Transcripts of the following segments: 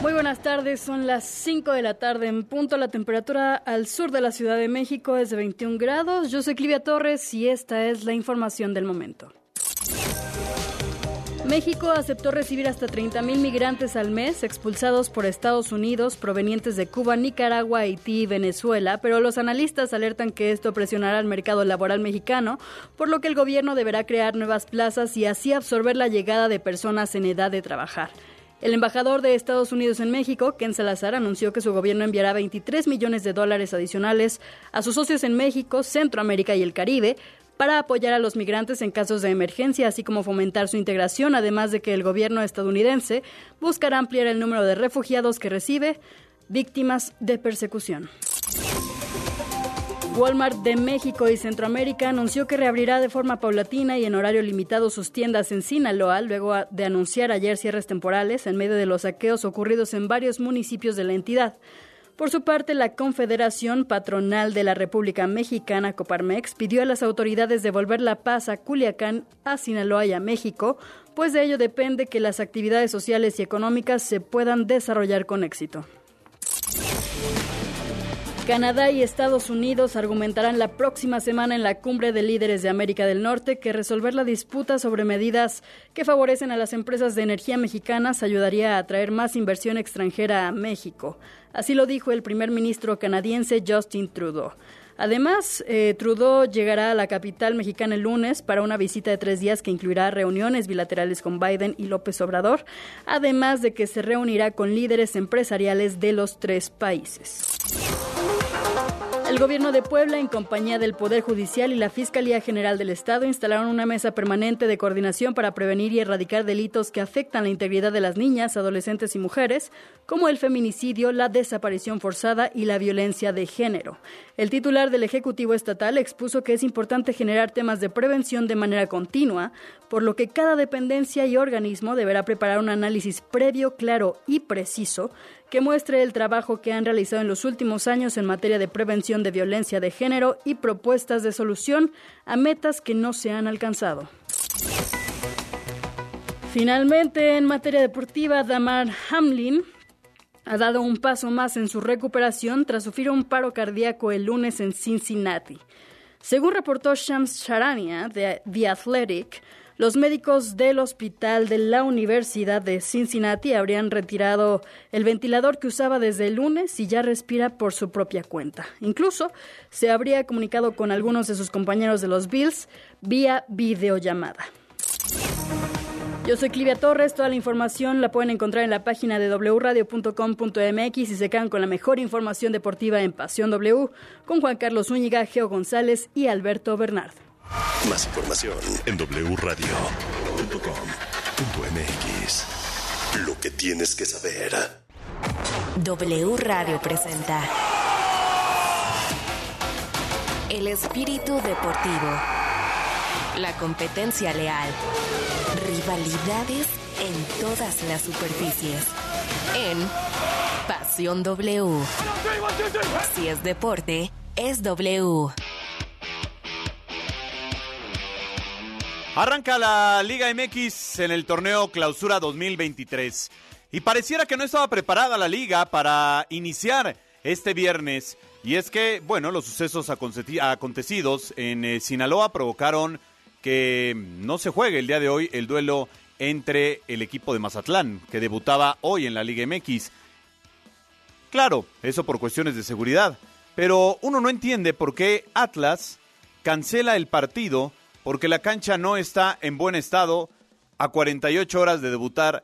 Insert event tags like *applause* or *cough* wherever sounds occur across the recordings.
Muy buenas tardes, son las 5 de la tarde en punto. La temperatura al sur de la Ciudad de México es de 21 grados. Yo soy Clivia Torres y esta es la información del momento. México aceptó recibir hasta 30.000 migrantes al mes expulsados por Estados Unidos provenientes de Cuba, Nicaragua, Haití y Venezuela, pero los analistas alertan que esto presionará al mercado laboral mexicano, por lo que el gobierno deberá crear nuevas plazas y así absorber la llegada de personas en edad de trabajar. El embajador de Estados Unidos en México, Ken Salazar, anunció que su gobierno enviará 23 millones de dólares adicionales a sus socios en México, Centroamérica y el Caribe para apoyar a los migrantes en casos de emergencia, así como fomentar su integración, además de que el gobierno estadounidense buscará ampliar el número de refugiados que recibe víctimas de persecución. Walmart de México y Centroamérica anunció que reabrirá de forma paulatina y en horario limitado sus tiendas en Sinaloa, luego de anunciar ayer cierres temporales en medio de los saqueos ocurridos en varios municipios de la entidad. Por su parte, la Confederación Patronal de la República Mexicana, Coparmex, pidió a las autoridades devolver la paz a Culiacán, a Sinaloa y a México, pues de ello depende que las actividades sociales y económicas se puedan desarrollar con éxito. Canadá y Estados Unidos argumentarán la próxima semana en la cumbre de líderes de América del Norte que resolver la disputa sobre medidas que favorecen a las empresas de energía mexicanas ayudaría a atraer más inversión extranjera a México. Así lo dijo el primer ministro canadiense Justin Trudeau. Además, eh, Trudeau llegará a la capital mexicana el lunes para una visita de tres días que incluirá reuniones bilaterales con Biden y López Obrador, además de que se reunirá con líderes empresariales de los tres países. El gobierno de Puebla, en compañía del Poder Judicial y la Fiscalía General del Estado, instalaron una mesa permanente de coordinación para prevenir y erradicar delitos que afectan la integridad de las niñas, adolescentes y mujeres, como el feminicidio, la desaparición forzada y la violencia de género. El titular del Ejecutivo Estatal expuso que es importante generar temas de prevención de manera continua, por lo que cada dependencia y organismo deberá preparar un análisis previo, claro y preciso que muestre el trabajo que han realizado en los últimos años en materia de prevención de violencia de género y propuestas de solución a metas que no se han alcanzado. Finalmente, en materia deportiva, Damar Hamlin ha dado un paso más en su recuperación tras sufrir un paro cardíaco el lunes en Cincinnati. Según reportó Shams Charania de The Athletic, los médicos del hospital de la Universidad de Cincinnati habrían retirado el ventilador que usaba desde el lunes y ya respira por su propia cuenta. Incluso se habría comunicado con algunos de sus compañeros de los Bills vía videollamada. Yo soy Clivia Torres, toda la información la pueden encontrar en la página de wradio.com.mx y se quedan con la mejor información deportiva en Pasión W con Juan Carlos Úñiga, Geo González y Alberto Bernard. Más información en wradio.com.mx. Lo que tienes que saber. W Radio presenta El espíritu deportivo. La competencia leal. Rivalidades en todas las superficies. En Pasión W. Si es deporte, es W. Arranca la Liga MX en el torneo Clausura 2023. Y pareciera que no estaba preparada la liga para iniciar este viernes. Y es que, bueno, los sucesos acontecidos en eh, Sinaloa provocaron que no se juegue el día de hoy el duelo entre el equipo de Mazatlán, que debutaba hoy en la Liga MX. Claro, eso por cuestiones de seguridad. Pero uno no entiende por qué Atlas cancela el partido porque la cancha no está en buen estado a 48 horas de debutar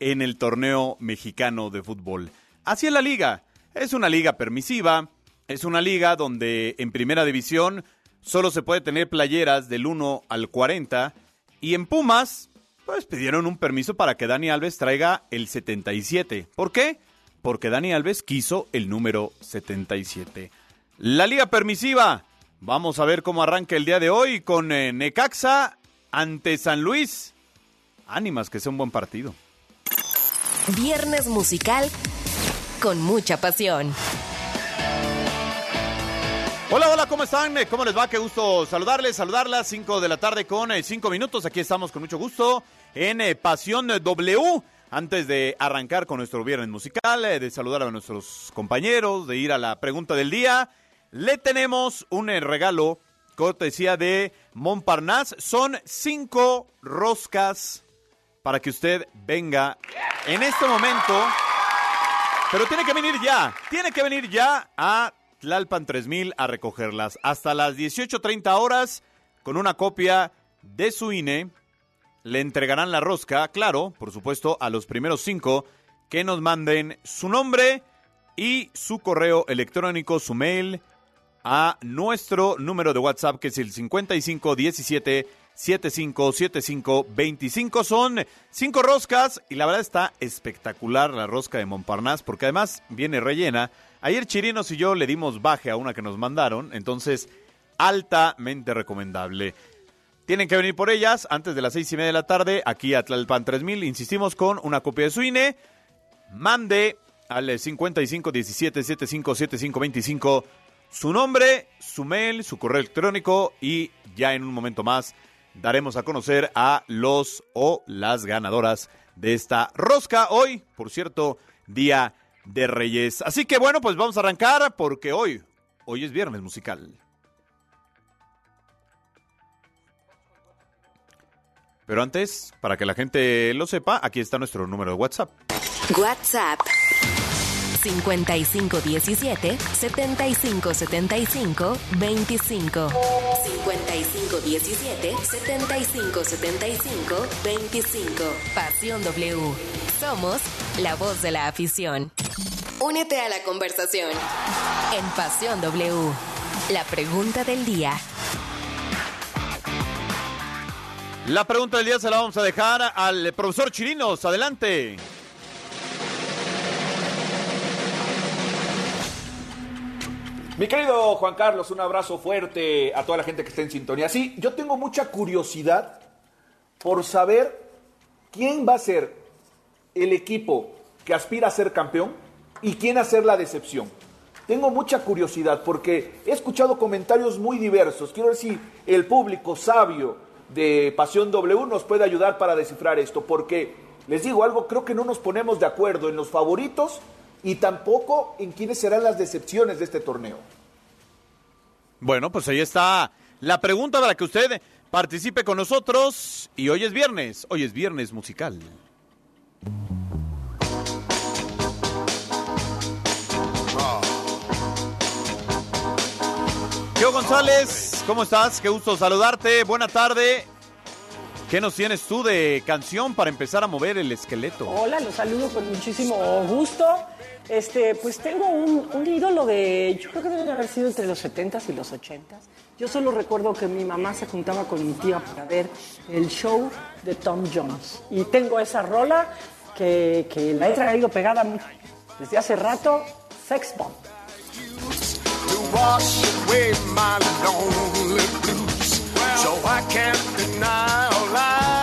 en el torneo mexicano de fútbol. Así es la liga. Es una liga permisiva, es una liga donde en primera división solo se puede tener playeras del 1 al 40 y en Pumas pues pidieron un permiso para que Dani Alves traiga el 77. ¿Por qué? Porque Dani Alves quiso el número 77. La liga permisiva Vamos a ver cómo arranca el día de hoy con eh, Necaxa ante San Luis. Ánimas, que sea un buen partido. Viernes musical con mucha pasión. Hola, hola, ¿cómo están? ¿Cómo les va? Qué gusto saludarles, saludarlas. Cinco de la tarde con eh, cinco minutos. Aquí estamos con mucho gusto en eh, Pasión W. antes de arrancar con nuestro viernes musical, eh, de saludar a nuestros compañeros, de ir a la pregunta del día, le tenemos un eh, regalo cortesía de Montparnasse. Son cinco roscas para que usted venga en este momento. Pero tiene que venir ya, tiene que venir ya a Tlalpan 3000 a recogerlas. Hasta las 18.30 horas, con una copia de su INE, le entregarán la rosca, claro, por supuesto, a los primeros cinco que nos manden su nombre y su correo electrónico, su mail, a nuestro número de WhatsApp que es el 5517 757525. Son cinco roscas y la verdad está espectacular la rosca de Montparnasse porque además viene rellena. Ayer Chirinos y yo le dimos baje a una que nos mandaron, entonces altamente recomendable. Tienen que venir por ellas antes de las seis y media de la tarde aquí a Tlalpan 3000. Insistimos con una copia de su INE. Mande al 5517 757525 su nombre, su mail, su correo electrónico y ya en un momento más daremos a conocer a los o las ganadoras de esta rosca. Hoy, por cierto, día de Reyes. Así que bueno, pues vamos a arrancar porque hoy, hoy es viernes musical. Pero antes, para que la gente lo sepa, aquí está nuestro número de WhatsApp. WhatsApp 5517 7575 25 5517 7575 25 Pasión W. Somos la voz de la afición. Únete a la conversación en Pasión W. La pregunta del día. La pregunta del día se la vamos a dejar al profesor Chirinos. Adelante. Mi querido Juan Carlos, un abrazo fuerte a toda la gente que está en sintonía. Sí, yo tengo mucha curiosidad por saber quién va a ser el equipo que aspira a ser campeón y quién a ser la decepción. Tengo mucha curiosidad porque he escuchado comentarios muy diversos. Quiero ver si el público sabio de Pasión W nos puede ayudar para descifrar esto, porque les digo algo, creo que no nos ponemos de acuerdo en los favoritos y tampoco en quiénes serán las decepciones de este torneo. Bueno, pues ahí está la pregunta para que usted participe con nosotros. Y hoy es viernes, hoy es viernes musical. Geo González, ¿cómo estás? Qué gusto saludarte. Buena tarde. ¿Qué nos tienes tú de canción para empezar a mover el esqueleto? Hola, los saludo con muchísimo gusto. Este, pues tengo un, un ídolo de, yo creo que debe haber sido entre los 70s y los 80s. Yo solo recuerdo que mi mamá se juntaba con mi tía para ver el show de Tom Jones. Y tengo esa rola que, que la he traído pegada desde hace rato, Sex Bomb. So I can't deny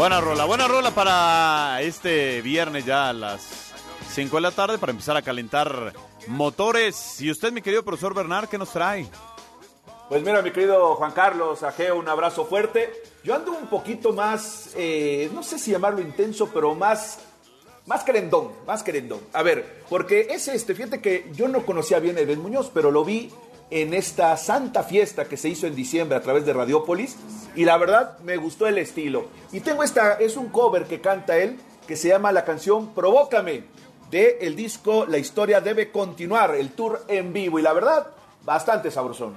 Buena rola, buena rola para este viernes ya a las 5 de la tarde para empezar a calentar motores. Y usted, mi querido profesor Bernard, ¿qué nos trae? Pues mira, mi querido Juan Carlos, Ajeo, un abrazo fuerte. Yo ando un poquito más, eh, no sé si llamarlo intenso, pero más, más querendón, más querendón. A ver, porque es este, fíjate que yo no conocía bien a Muñoz, pero lo vi en esta santa fiesta que se hizo en diciembre a través de Radiópolis y la verdad me gustó el estilo. Y tengo esta, es un cover que canta él que se llama la canción Provócame de el disco La historia debe continuar, el tour en vivo y la verdad bastante sabrosón.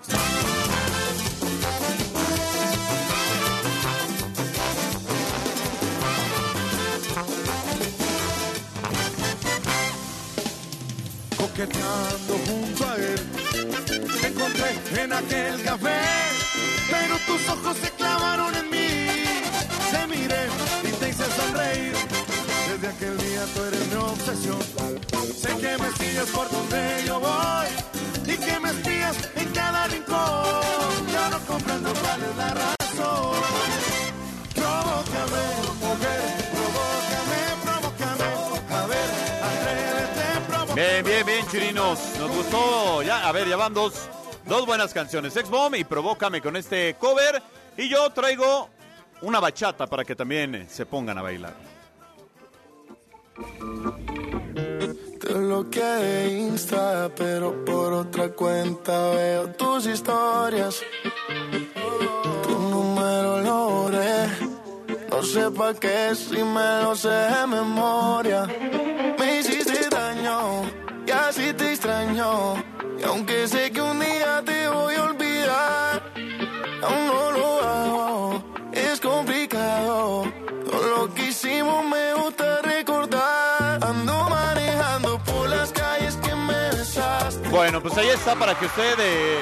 En aquel café, pero tus ojos se clavaron en mí. Se miré y te hice sonreír. Desde aquel día tú eres mi obsesión. Sé que me sigues por donde yo voy y que me espías en cada rincón. Yo no comprendo cuál es la razón. Provócame, mujer. Bien, bien, bien, chirinos. Nos gustó. Ya, a ver, ya van dos, dos buenas canciones. Ex Bomb y Provócame con este cover. Y yo traigo una bachata para que también eh, se pongan a bailar. Te bloqueé de Insta, pero por otra cuenta veo tus historias. Tu número lo borré. No sé pa' qué si me lo sé de memoria. Me hiciste daño y así te extraño. Y aunque sé que un día te voy a olvidar, aún no lo hago. Es complicado. Todo lo que hicimos me gusta recordar. Ando manejando por las calles que me besaste. Bueno, pues ahí está para que usted eh,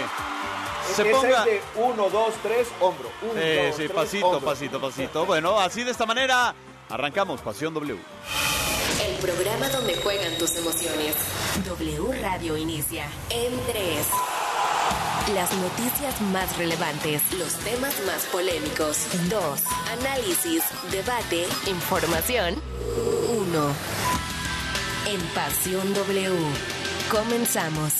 se ponga. es de uno, dos, tres, hombro. Uno, Eh, dos, sí, tres, pasito, hombro. pasito, pasito. Bueno, así de esta manera arrancamos Pasión W. Programa donde juegan tus emociones. W Radio inicia en 3. Las noticias más relevantes, los temas más polémicos. 2. Análisis, debate, información. 1. En Pasión W. Comenzamos.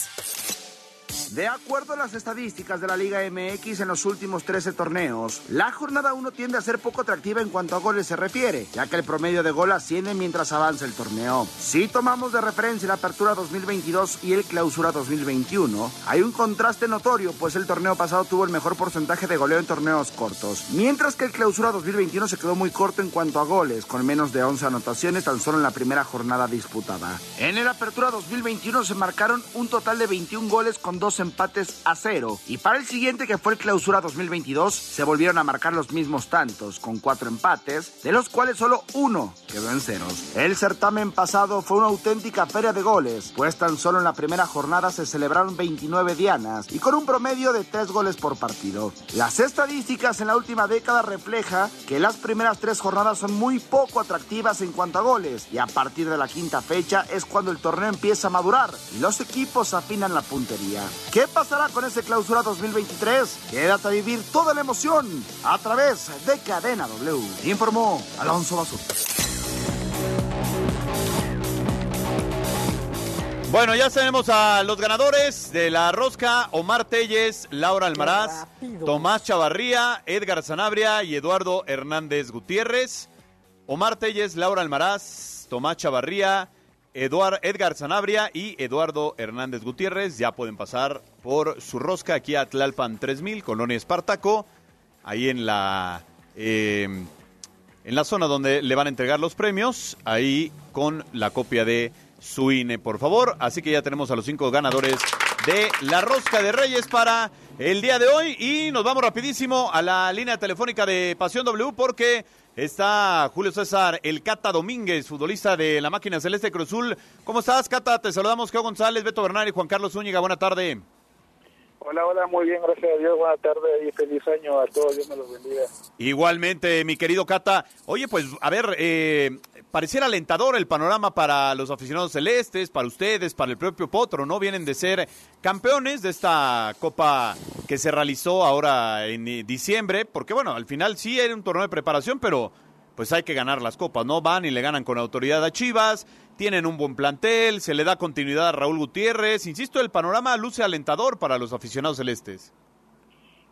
De acuerdo a las estadísticas de la Liga MX en los últimos 13 torneos, la jornada 1 tiende a ser poco atractiva en cuanto a goles se refiere, ya que el promedio de gol asciende mientras avanza el torneo. Si tomamos de referencia la apertura 2022 y el clausura 2021, hay un contraste notorio, pues el torneo pasado tuvo el mejor porcentaje de goleo en torneos cortos, mientras que el clausura 2021 se quedó muy corto en cuanto a goles, con menos de 11 anotaciones tan solo en la primera jornada disputada. En el apertura 2021 se marcaron un total de 21 goles con dos empates a cero. Y para el siguiente, que fue el clausura 2022, se volvieron a marcar los mismos tantos, con cuatro empates, de los cuales solo uno quedó en ceros. El certamen pasado fue una auténtica feria de goles, pues tan solo en la primera jornada se celebraron 29 dianas y con un promedio de 3 goles por partido. Las estadísticas en la última década refleja que las primeras tres jornadas son muy poco atractivas en cuanto a goles y a partir de la quinta fecha es cuando el torneo empieza a madurar y los equipos afinan la puntería. ¿Qué pasará con ese clausura 2023? Quédate a vivir toda la emoción a través de Cadena W. Informó Alonso Basur. Bueno, ya tenemos a los ganadores de la rosca, Omar Telles, Laura Almaraz. Tomás Chavarría, Edgar Sanabria y Eduardo Hernández Gutiérrez. Omar Telles, Laura Almaraz, Tomás Chavarría, Eduard, Edgar Sanabria y Eduardo Hernández Gutiérrez ya pueden pasar por su rosca aquí a Tlalpan 3000, Colonia Espartaco, ahí en la, eh, en la zona donde le van a entregar los premios, ahí con la copia de su INE, por favor. Así que ya tenemos a los cinco ganadores de la rosca de Reyes para el día de hoy y nos vamos rapidísimo a la línea telefónica de Pasión W porque está Julio César El Cata Domínguez, futbolista de la máquina celeste Cruzul. ¿Cómo estás, Cata? Te saludamos, Geo González, Beto Bernal y Juan Carlos Zúñiga. Buena tarde. Hola, hola, muy bien, gracias a Dios. Buenas tardes y feliz año a todos. Dios me los bendiga. Igualmente, mi querido Cata. Oye, pues, a ver, eh, pareciera alentador el panorama para los aficionados celestes, para ustedes, para el propio Potro, ¿no? Vienen de ser campeones de esta Copa que se realizó ahora en eh, diciembre, porque, bueno, al final sí era un torneo de preparación, pero pues hay que ganar las copas, ¿no? Van y le ganan con autoridad a Chivas, tienen un buen plantel, se le da continuidad a Raúl Gutiérrez. Insisto, el panorama luce alentador para los aficionados celestes.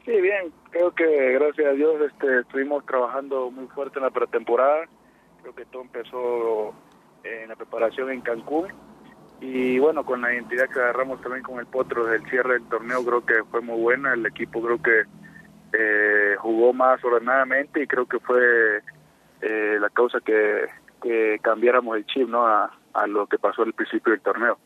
Sí, bien, creo que gracias a Dios este, estuvimos trabajando muy fuerte en la pretemporada. Creo que todo empezó en la preparación en Cancún. Y bueno, con la identidad que agarramos también con el Potro del cierre del torneo, creo que fue muy buena. El equipo creo que eh, jugó más ordenadamente y creo que fue eh, la causa que, cambiáramos el chip ¿no? a, lo que pasó al principio del torneo.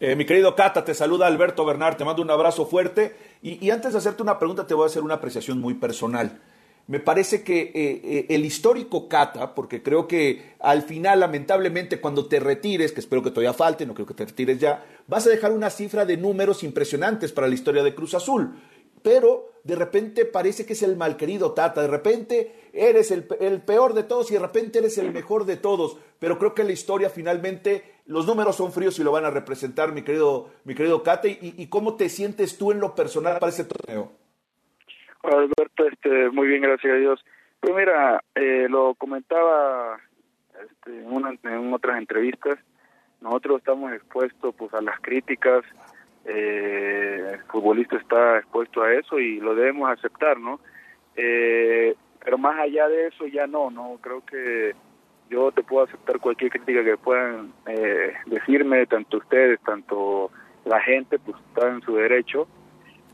Eh, mi querido Cata, te saluda Alberto Bernard, te mando un abrazo fuerte. Y, y antes de hacerte una pregunta, te voy a hacer una apreciación muy personal. Me parece que eh, eh, el histórico Cata, porque creo que al final, lamentablemente, cuando te retires, que espero que todavía falte, no creo que te retires ya, vas a dejar una cifra de números impresionantes para la historia de Cruz Azul. Pero de repente parece que es el malquerido Tata, de repente eres el, el peor de todos y de repente eres el mejor de todos. Pero creo que la historia finalmente los números son fríos y lo van a representar, mi querido, mi querido Cate. ¿Y, cómo te sientes tú en lo personal para este torneo? Alberto, este, muy bien, gracias a Dios. Pues mira, eh, lo comentaba este, en, una- en otras entrevistas, nosotros estamos expuestos pues a las críticas, eh, el futbolista está expuesto a eso y lo debemos aceptar, ¿no? Eh, pero más allá de eso ya no, no creo que yo te puedo aceptar cualquier crítica que puedan eh, decirme, tanto ustedes, tanto la gente, pues está en su derecho.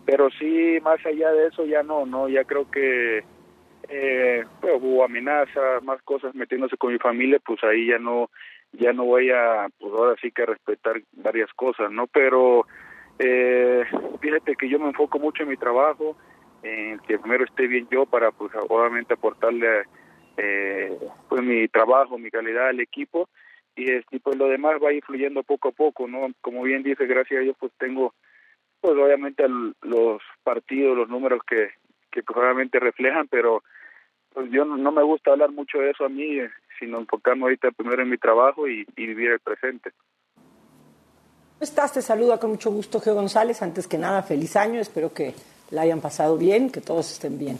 Pero sí más allá de eso ya no no ya creo que eh, pues, hubo amenazas más cosas metiéndose con mi familia pues ahí ya no ya no voy a pues ahora sí que respetar varias cosas no pero eh, fíjate que yo me enfoco mucho en mi trabajo en que primero esté bien yo para pues obviamente aportarle eh, pues mi trabajo mi calidad al equipo y este, pues lo demás va a ir fluyendo poco a poco no como bien dice gracias a Dios pues tengo pues obviamente los partidos, los números que, que pues, obviamente reflejan, pero pues yo no, no me gusta hablar mucho de eso a mí, eh, sino enfocarme ahorita primero en mi trabajo y, y vivir el presente. ¿Cómo estás? Te saluda con mucho gusto Geo González. Antes que nada, feliz año. Espero que la hayan pasado bien, que todos estén bien.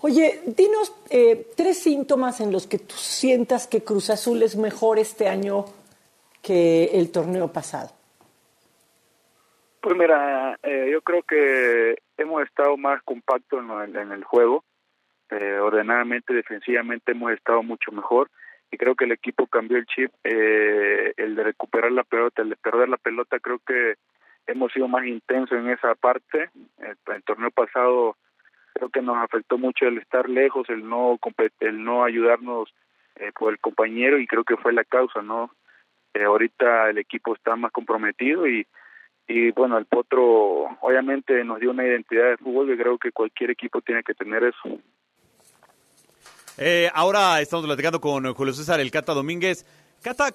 Oye, dinos eh, tres síntomas en los que tú sientas que Cruz Azul es mejor este año que el torneo pasado. Pues mira, eh, yo creo que hemos estado más compactos en, el- en el juego, eh, ordenadamente, defensivamente hemos estado mucho mejor y creo que el equipo cambió el chip, eh, el de recuperar la pelota, el de perder la pelota, creo que hemos sido más intensos en esa parte. El, el torneo pasado creo que nos afectó mucho el estar lejos, el no el no ayudarnos eh, por el compañero y creo que fue la causa, ¿no? Eh, ahorita el equipo está más comprometido y y bueno, el Potro obviamente nos dio una identidad de fútbol y creo que cualquier equipo tiene que tener eso. Eh, ahora estamos platicando con Julio César El Cata Domínguez. Cata,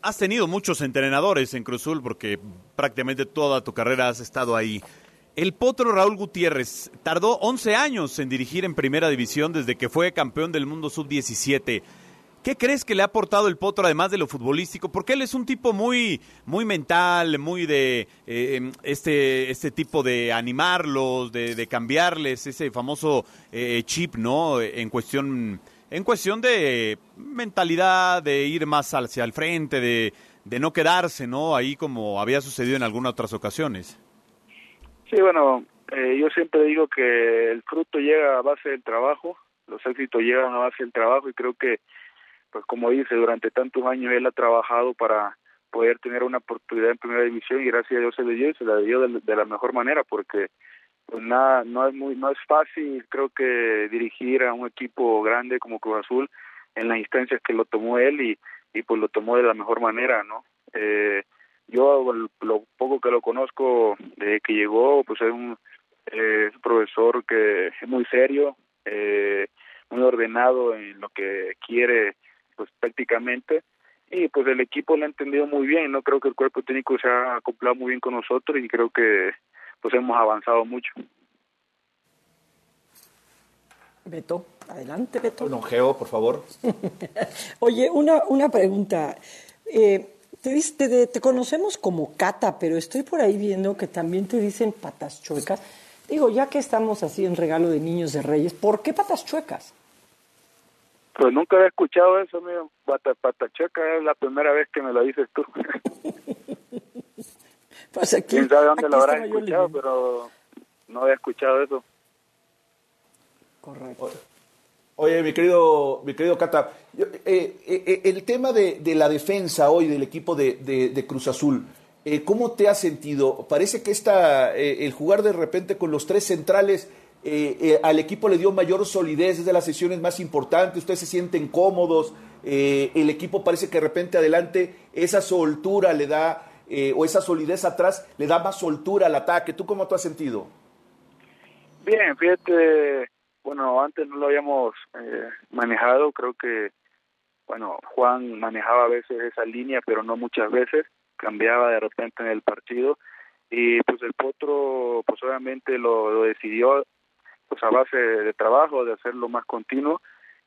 has tenido muchos entrenadores en Cruzul porque prácticamente toda tu carrera has estado ahí. El potro Raúl Gutiérrez tardó 11 años en dirigir en primera división desde que fue campeón del mundo sub-17. ¿Qué crees que le ha aportado el potro además de lo futbolístico? Porque él es un tipo muy, muy mental, muy de eh, este, este tipo de animarlos, de, de cambiarles ese famoso eh, chip, ¿no? En cuestión, en cuestión de mentalidad, de ir más hacia el frente, de, de no quedarse, ¿no? Ahí como había sucedido en algunas otras ocasiones. Sí, bueno, eh, yo siempre digo que el fruto llega a base del trabajo, los éxitos llegan a base del trabajo y creo que, pues como dice, durante tantos años él ha trabajado para poder tener una oportunidad en primera división y gracias a Dios se le dio y se la dio de, de la mejor manera porque pues nada no es muy no es fácil creo que dirigir a un equipo grande como Cruz Azul en las instancias que lo tomó él y y pues lo tomó de la mejor manera no eh, yo lo poco que lo conozco desde que llegó pues es un, eh, profesor que es muy serio eh, muy ordenado en lo que quiere pues prácticamente y pues el equipo lo ha entendido muy bien no creo que el cuerpo técnico se ha acoplado muy bien con nosotros y creo que pues hemos avanzado mucho Beto, adelante, Beto. Geo, por favor. *laughs* Oye, una, una pregunta. Eh, te, te, te conocemos como Cata, pero estoy por ahí viendo que también te dicen patas chuecas. Digo, ya que estamos así en regalo de niños de reyes, ¿por qué patas chuecas? Pues nunca había escuchado eso mío pata patachaca es la primera vez que me lo dices tú *laughs* Pues aquí, quién sabe dónde lo habrás escuchado pero no había escuchado eso Correcto. Oye, mi querido, mi querido Cata, yo- eh, eh, el tema de, de la defensa hoy del equipo de, de- de Cruz Azul, eh, ¿cómo te has sentido? Parece que esta, eh, el jugar de repente con los tres centrales eh, eh, al equipo le dio mayor solidez, es de las sesiones más importantes, ustedes se sienten cómodos, eh, el equipo parece que de repente adelante esa soltura le da, eh, o esa solidez atrás le da más soltura al ataque. ¿Tú cómo te has sentido? Bien, fíjate, bueno, antes no lo habíamos eh, manejado, creo que, bueno, Juan manejaba a veces esa línea, pero no muchas veces, cambiaba de repente en el partido, y pues el Potro, pues obviamente lo decidió, pues a base de trabajo, de hacerlo más continuo,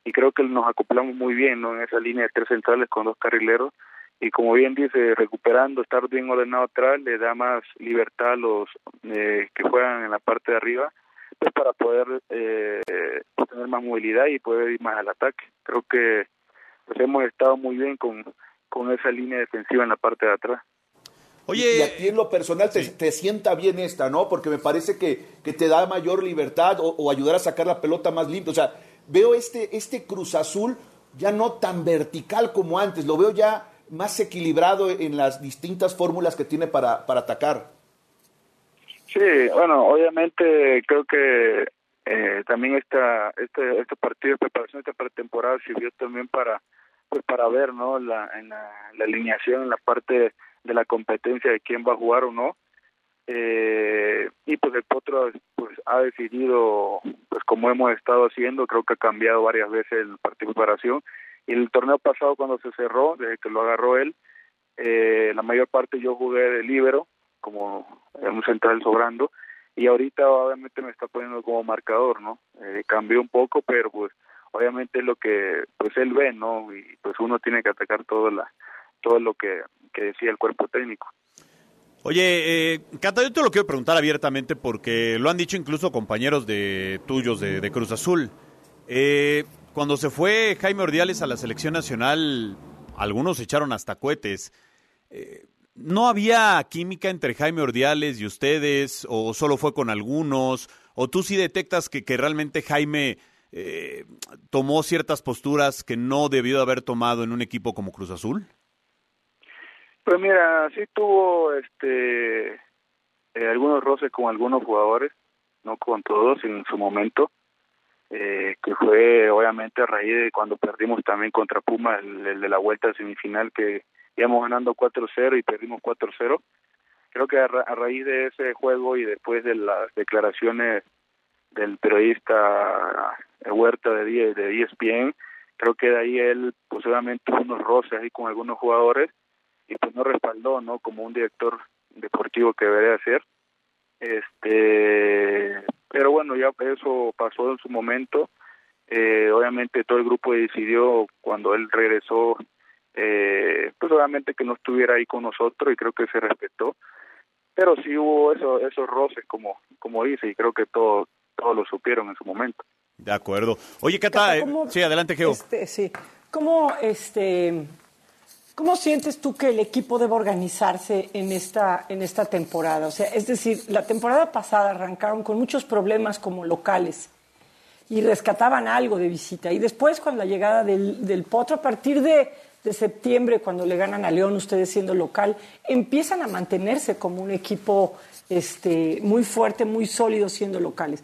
y creo que nos acoplamos muy bien, ¿no? En esa línea de tres centrales con dos carrileros, y como bien dice, recuperando, estar bien ordenado atrás, le da más libertad a los eh, que juegan en la parte de arriba, pues para poder eh, tener más movilidad y poder ir más al ataque. Creo que pues hemos estado muy bien con, con esa línea defensiva en la parte de atrás. Oye, y a ti en lo personal te, te, sienta bien esta, ¿no? Porque me parece que, que te da mayor libertad o, o, ayudar a sacar la pelota más limpia. O sea, veo este, este Cruz Azul ya no tan vertical como antes, lo veo ya más equilibrado en las distintas fórmulas que tiene para, para atacar. Sí, bueno, obviamente creo que eh, también esta, este, este partido de preparación, esta pretemporada sirvió también para pues para ver no la, en la, alineación en la parte de la competencia de quién va a jugar o no. Eh, y pues el Potro pues ha decidido pues como hemos estado haciendo creo que ha cambiado varias veces el preparación. Y el torneo pasado cuando se cerró desde que lo agarró él eh, la mayor parte yo jugué de libero como un central sobrando. Y ahorita obviamente me está poniendo como marcador no eh, cambió un poco pero pues obviamente es lo que pues él ve no y pues uno tiene que atacar todo la todo lo que, que decía el cuerpo técnico Oye, eh, Cata, yo te lo quiero preguntar abiertamente porque lo han dicho incluso compañeros de tuyos de, de Cruz Azul. Eh, cuando se fue Jaime Ordiales a la selección nacional, algunos echaron hasta cohetes. Eh, ¿No había química entre Jaime Ordiales y ustedes? ¿O solo fue con algunos? ¿O tú sí detectas que, que realmente Jaime eh, tomó ciertas posturas que no debió haber tomado en un equipo como Cruz Azul? Pues mira, sí tuvo este eh, algunos roces con algunos jugadores, no con todos en su momento, eh, que fue obviamente a raíz de cuando perdimos también contra Puma el, el de la vuelta semifinal que íbamos ganando 4-0 y perdimos 4-0. Creo que a, ra a, raíz de ese juego y después de las declaraciones del periodista Huerta de, de ESPN, creo que de ahí él posiblemente tuvo unos roces ahí con algunos jugadores y pues no respaldó no como un director deportivo que debería ser. Este pero bueno ya eso pasó en su momento. Eh, obviamente todo el grupo decidió cuando él regresó eh, pues obviamente que no estuviera ahí con nosotros y creo que se respetó. Pero sí hubo eso, esos roces como como dice y creo que todo todos lo supieron en su momento de acuerdo oye Cata, eh, sí adelante Geo este, sí cómo este ¿Cómo sientes tú que el equipo debe organizarse en esta, en esta temporada? O sea, es decir, la temporada pasada arrancaron con muchos problemas como locales y rescataban algo de visita. Y después, con la llegada del, del Potro, a partir de, de, septiembre, cuando le ganan a León, ustedes siendo local, empiezan a mantenerse como un equipo este, muy fuerte, muy sólido siendo locales.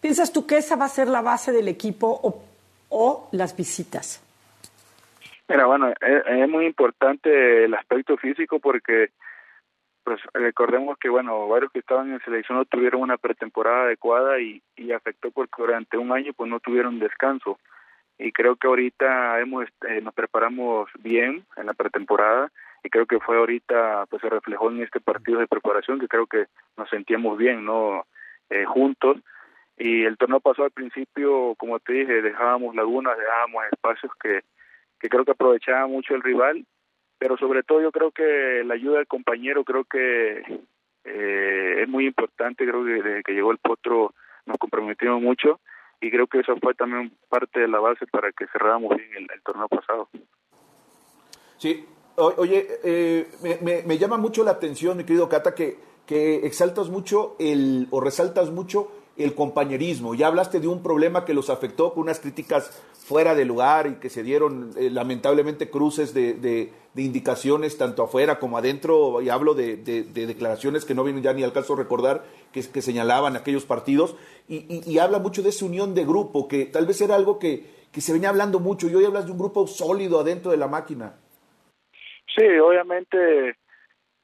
¿Piensas tú que esa va a ser la base del equipo o, las visitas? Mira, bueno, es, es, muy importante el aspecto físico porque, pues, recordemos que, bueno, varios que estaban en selección no tuvieron una pretemporada adecuada y, y afectó porque durante un año, pues, no tuvieron descanso. Y creo que ahorita hemos, eh, nos preparamos bien en la pretemporada y creo que fue ahorita, pues, se reflejó en este partido de preparación que creo que nos sentíamos bien, ¿no? Eh, juntos. Y el torneo pasó al principio, como te dije, dejábamos lagunas, dejábamos espacios que que creo que aprovechaba mucho el rival, pero sobre todo yo creo que la ayuda del compañero creo que eh, es muy importante, creo que desde que llegó el Potro nos comprometimos mucho y creo que eso fue también parte de la base para que cerráramos bien el, el torneo pasado. Sí, o, oye, eh, me, me, me, llama mucho la atención, mi querido Cata, que, que exaltas mucho el, o resaltas mucho el compañerismo. Ya hablaste de un problema que los afectó con unas críticas fuera de lugar y que se dieron eh, lamentablemente cruces de, de, indicaciones tanto afuera como adentro. Y hablo de, de, declaraciones que no vienen ya ni al caso recordar que, que señalaban aquellos partidos. Y, y, y, habla mucho de esa unión de grupo, que tal vez era algo que, que se venía hablando mucho. Y hoy hablas de un grupo sólido adentro de la máquina. Sí, obviamente.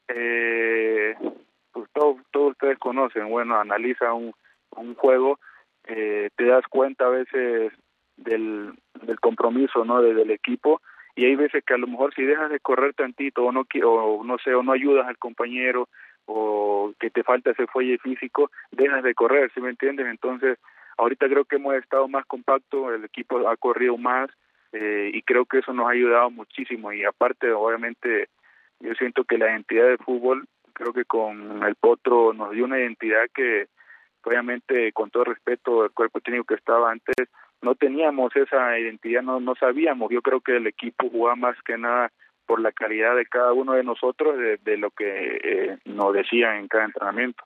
Eh, pues todos todo ustedes conocen, bueno, analiza un un juego, eh, te das cuenta a veces del, compromiso no de, del equipo y hay veces que a lo mejor si dejas de correr tantito o no o no sé o no ayudas al compañero o que te falta ese fuelle físico dejas de correr ¿sí me entiendes? entonces ahorita creo que hemos estado más compacto el equipo ha corrido más eh, y creo que eso nos ha ayudado muchísimo y aparte obviamente Yo siento que la identidad del fútbol, creo que con el Potro nos dio una identidad que obviamente con todo respeto el cuerpo técnico que estaba antes, no teníamos esa identidad, no, no sabíamos. Yo creo que el equipo jugaba más que nada por la calidad de cada uno de nosotros, de, lo que eh, nos decían en cada entrenamiento.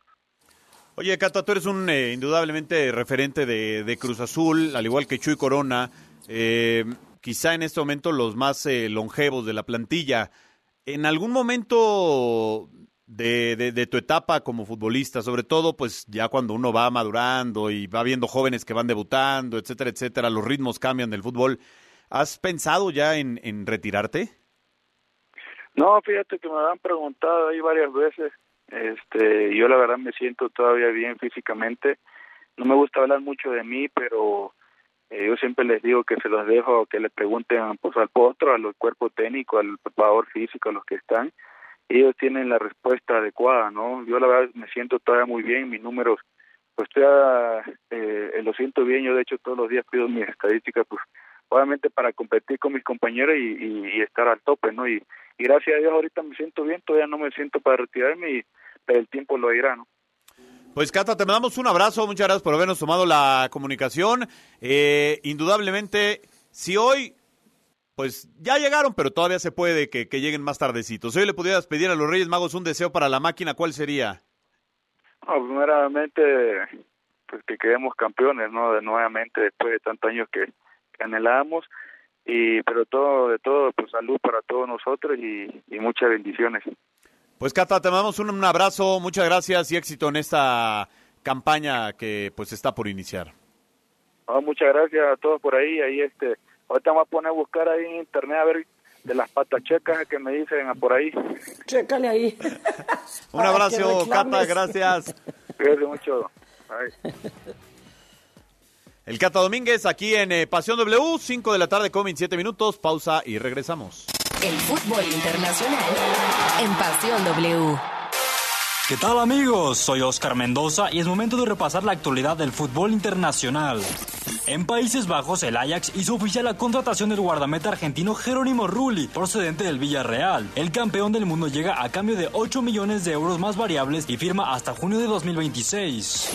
Oye, Cata, tú eres un eh, indudablemente referente de, de, Cruz Azul, al igual que Chuy Corona, eh, quizá en este momento los más longevos de la plantilla. ¿En algún momento de, de, de, tu etapa como futbolista, sobre todo pues ya cuando uno va madurando y va viendo jóvenes que van debutando, etcétera, etcétera, los ritmos cambian del fútbol, ¿has pensado ya en, retirarte? No, fíjate que me han preguntado ahí varias veces este, yo la verdad me siento todavía bien físicamente. No me gusta hablar mucho de mí, pero eh, yo siempre les digo que se los dejo que le pregunten pues, al potro, al cuerpo técnico, al preparador físico, a los que están. Ellos tienen la respuesta adecuada, ¿no? Yo la verdad me siento todavía muy bien, mis números, pues todavía eh, lo siento bien. Yo de hecho todos los días pido mis estadísticas, pues obviamente para competir con mis compañeros y, estar al tope, ¿no? Y, gracias a Dios ahorita me siento bien, todavía no me siento para retirarme y el tiempo lo dirá, ¿no? Pues Cata, te mandamos un abrazo, muchas gracias por habernos tomado la comunicación. Eh, indudablemente, si hoy, pues ya llegaron, pero todavía se puede que, que, lleguen más tardecitos. Si hoy le pudieras pedir a los Reyes Magos un deseo para la máquina, ¿cuál sería? No, primeramente, pues que quedemos campeones, ¿no? De nuevamente, después de tantos años que, que anhelábamos y pero todo de todo pues salud para todos nosotros y, y muchas bendiciones pues Cata te mandamos un, un, abrazo muchas gracias y éxito en esta campaña que pues está por iniciar oh, muchas gracias a todos por ahí ahí este ahorita vamos a poner a buscar ahí en internet a ver de las patas checas que me dicen por ahí chécale ahí *laughs* un *laughs* abrazo Cata gracias cuídate mucho Bye. El Cata Domínguez aquí en eh, Pasión W, 5 de la tarde con 27 minutos, pausa y regresamos. El fútbol internacional en Pasión W. ¿Qué tal amigos? Soy Oscar Mendoza y es momento de repasar la actualidad del fútbol internacional. En Países Bajos, el Ajax hizo oficial la contratación del guardameta argentino Jerónimo Rulli, procedente del Villarreal. El campeón del mundo llega a cambio de 8 millones de euros más variables y firma hasta junio de 2026.